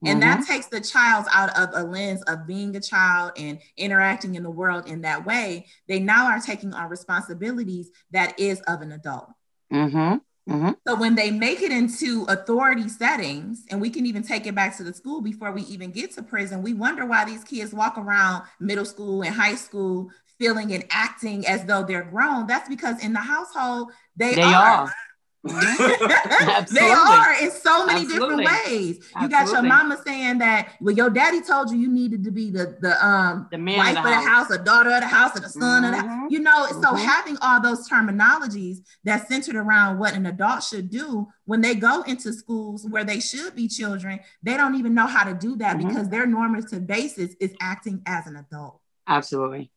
And mm-hmm. that takes the child out of a lens of being a child and interacting in the world in that way. They now are taking on responsibilities that is of an adult. Mm-hmm. Mm-hmm. So when they make it into authority settings, and we can even take it back to the school before we even get to prison, we wonder why these kids walk around middle school and high school feeling and acting as though they're grown. That's because in the household they, they are. are. They are in so many Absolutely. different ways. You Absolutely. got your mama saying that well, your daddy told you you needed to be the the um the man wife of the, house. the daughter of the house, or the son mm-hmm. of the mm-hmm. you know. Mm-hmm. So having all those terminologies that centered around what an adult should do when they go into schools where they should be children, they don't even know how to do that mm-hmm. because their normative basis is acting as an adult. Absolutely.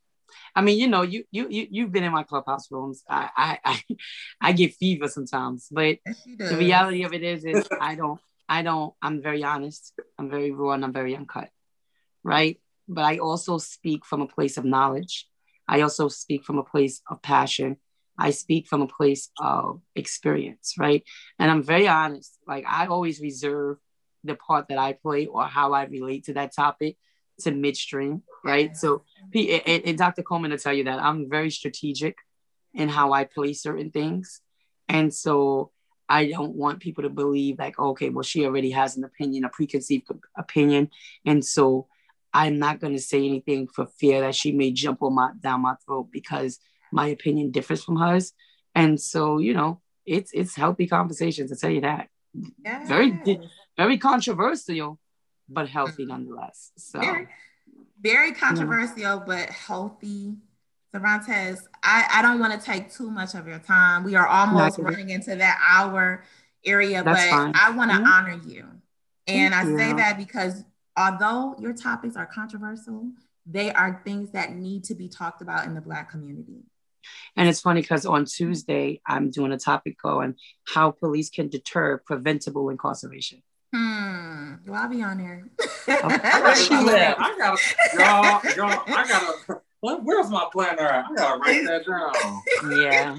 I mean, you know, you you you you've been in my clubhouse rooms. I I I, I get fever sometimes, but the reality of it is, is I don't I don't. I'm very honest. I'm very raw and I'm very uncut, right? But I also speak from a place of knowledge. I also speak from a place of passion. I speak from a place of experience, right? And I'm very honest. Like I always reserve the part that I play or how I relate to that topic to midstream, right? So, and, and Dr. Coleman will tell you that I'm very strategic in how I play certain things. And so I don't want people to believe like, okay, well, she already has an opinion, a preconceived opinion. And so I'm not going to say anything for fear that she may jump on my down my throat because my opinion differs from hers. And so, you know, it's it's healthy conversations, to tell you that. Yes. Very very controversial, but healthy nonetheless. So very, very controversial, yeah. but healthy. Cervantes, I, I don't want to take too much of your time. We are almost running into that hour area, That's but fine. I want to mm-hmm. honor you. And Thank I you. say that because although your topics are controversial, they are things that need to be talked about in the Black community. And it's funny because on Tuesday, I'm doing a topic on how police can deter preventable incarceration. Hmm. Well, I'll be on there. I gotta, y'all, y'all, I gotta. Where's my planner? I gotta write that down. Yeah.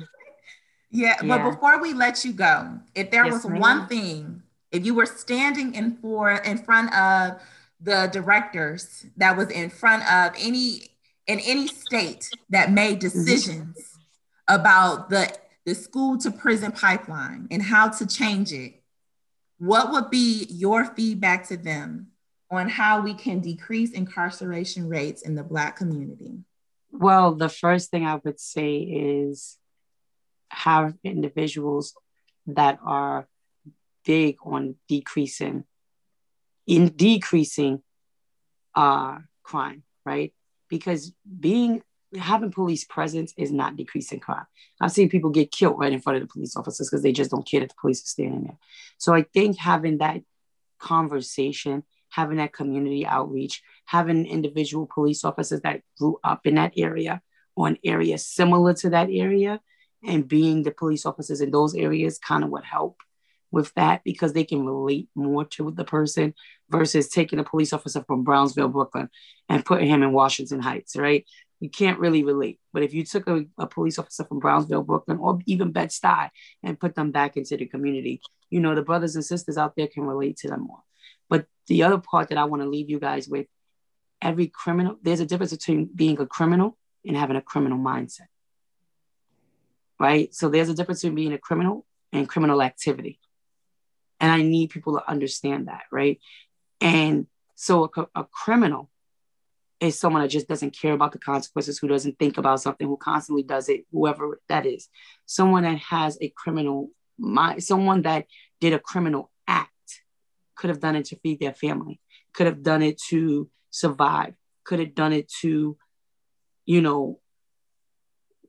Yeah, but before we let you go, if there yes, was ma'am. one thing, if you were standing in for in front of the directors that was in front of any in any state that made mm-hmm. decisions mm-hmm. about the the school to prison pipeline and how to change it, what would be your feedback to them on how we can decrease incarceration rates in the Black community? Well, the first thing I would say is have individuals that are big on decreasing in decreasing uh crime, right? Because being having police presence is not decreasing crime. I've seen people get killed right in front of the police officers because they just don't care that the police are standing there. So I think having that conversation, having that community outreach, having individual police officers that grew up in that area or an area similar to that area and being the police officers in those areas kind of would help with that because they can relate more to the person versus taking a police officer from Brownsville, Brooklyn, and putting him in Washington Heights, right? You can't really relate. But if you took a, a police officer from Brownsville, Brooklyn, or even Bed-Stuy and put them back into the community, you know, the brothers and sisters out there can relate to them more. But the other part that I want to leave you guys with every criminal, there's a difference between being a criminal and having a criminal mindset. Right? So there's a difference between being a criminal and criminal activity. And I need people to understand that, right? And so a, a criminal is someone that just doesn't care about the consequences, who doesn't think about something, who constantly does it, whoever that is. Someone that has a criminal mind, someone that did a criminal act could have done it to feed their family, could have done it to survive, could have done it to, you know,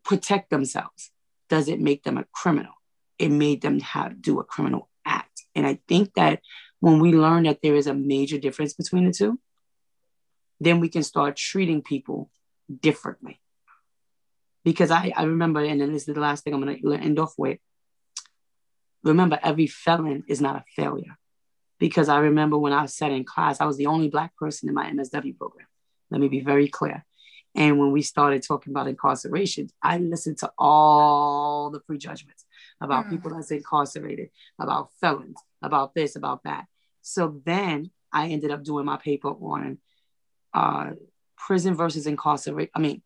protect themselves. Does it make them a criminal? It made them have do a criminal act. And I think that when we learn that there is a major difference between the two, then we can start treating people differently. Because I, I remember, and then this is the last thing I'm going to end off with. Remember, every felon is not a failure because I remember when I sat in class, I was the only Black person in my MSW program. Let me be very clear. And when we started talking about incarceration, I listened to all the prejudgments about mm. people that's incarcerated, about felons, about this, about that. So then I ended up doing my paper on uh, prison versus incarceration. I mean,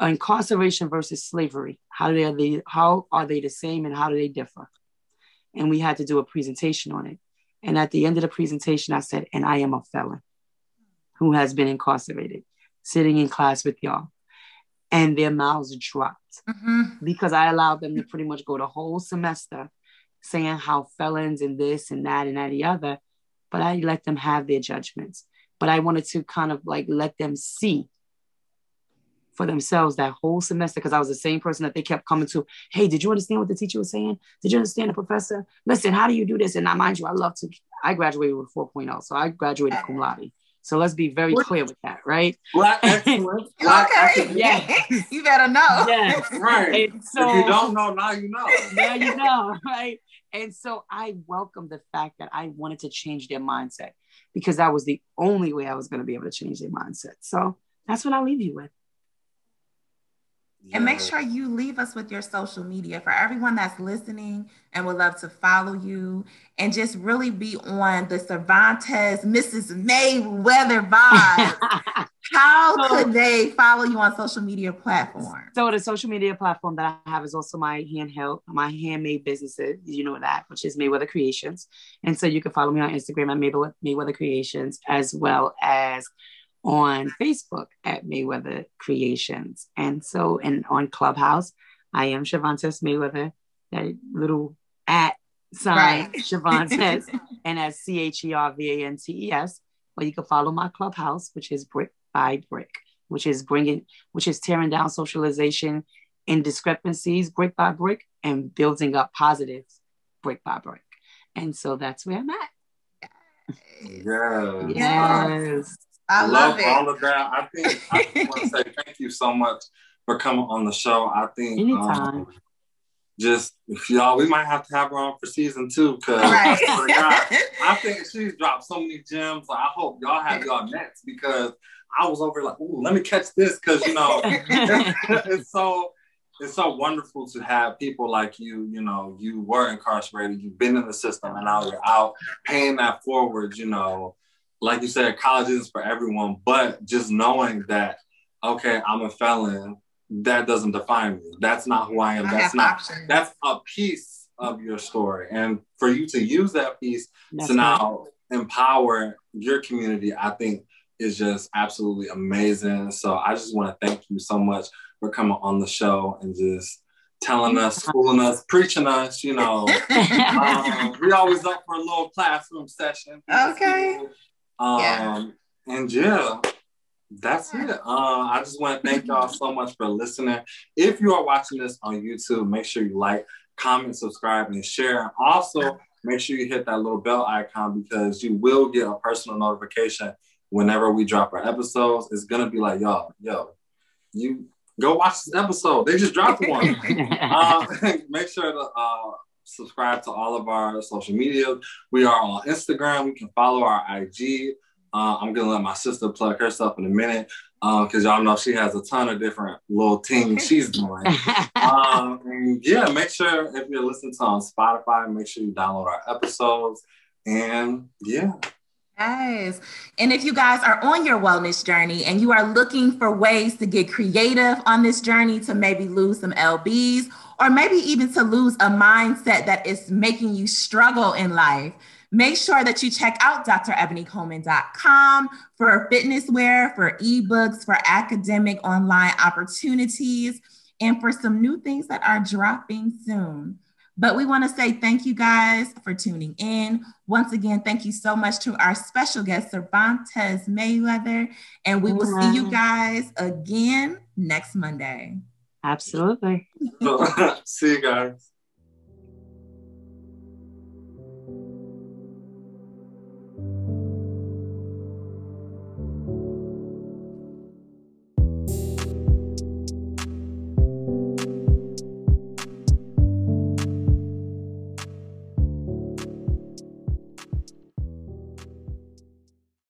incarceration versus slavery, How do they, they how are they the same and how do they differ? And we had to do a presentation on it. And at the end of the presentation, I said, and I am a felon who has been incarcerated, sitting in class with y'all. And their mouths dropped mm-hmm. because I allowed them to pretty much go the whole semester saying how felons and this and that and that and the other, but I let them have their judgments. But I wanted to kind of like let them see for themselves that whole semester because I was the same person that they kept coming to. Hey, did you understand what the teacher was saying? Did you understand the professor? Listen, how do you do this? And I mind you, I love to. I graduated with 4.0, so I graduated cum laude. So let's be very clear with that, right? Black excellence. Black okay. Excellence. Yeah. you better know. Yes. right. So, if you don't know, now you know. Now you know, right? And so I welcome the fact that I wanted to change their mindset because that was the only way I was going to be able to change their mindset. So that's what I'll leave you with. And make sure you leave us with your social media for everyone that's listening and would love to follow you and just really be on the Chervantes Mrs. Mayweather vibe. How so, could they follow you on social media platforms? So the social media platform that I have is also my handheld, my handmade businesses. You know that, which is Mayweather Creations. And so you can follow me on Instagram at Mayweather, Mayweather Creations, as well as on Facebook at Mayweather Creations. And so, and on Clubhouse, I am Chervantes Mayweather, that little at sign right. Chervantes, and as C H E R V A N T E S. Or you can follow my Clubhouse, which is Brick by Brick, which is bringing, which is tearing down socialization and discrepancies brick by brick and building up positives brick by brick. And so that's where I'm at. Yes. Yes. I love, love all of that. I think I want to say thank you so much for coming on the show. I think um, just if y'all, we might have to have her on for season two because right. I think she's dropped so many gems. I hope y'all have y'all next because I was over like, ooh, let me catch this because you know it's so it's so wonderful to have people like you. You know, you were incarcerated, you've been in the system, and now you're out paying that forward. You know, like you said, college isn't for everyone, but just knowing that, okay, I'm a felon, that doesn't define me. That's not who I am. I that's not, options. that's a piece of your story. And for you to use that piece that's to now right. empower your community, I think is just absolutely amazing. So I just want to thank you so much for coming on the show and just telling us, schooling us, preaching us, you know. um, we always up for a little classroom session. Okay. Um, yeah. And yeah, that's it. Uh, I just want to thank y'all so much for listening. If you are watching this on YouTube, make sure you like, comment, subscribe, and share. And also, make sure you hit that little bell icon because you will get a personal notification whenever we drop our episodes. It's gonna be like, y'all, yo, you go watch this episode. They just dropped one. uh, make sure to uh, subscribe to all of our social media. We are on Instagram. You can follow our IG. Uh, I'm gonna let my sister plug herself in a minute because uh, y'all know she has a ton of different little things she's doing. um, yeah, make sure if you're listening to on Spotify, make sure you download our episodes. And yeah. Yes. And if you guys are on your wellness journey and you are looking for ways to get creative on this journey to maybe lose some LBs or maybe even to lose a mindset that is making you struggle in life, make sure that you check out drebonycoleman.com for fitness wear, for ebooks, for academic online opportunities, and for some new things that are dropping soon. But we want to say thank you guys for tuning in. Once again, thank you so much to our special guest, Chervantes Mayweather. And we will see you guys again next Monday. Absolutely. See you guys.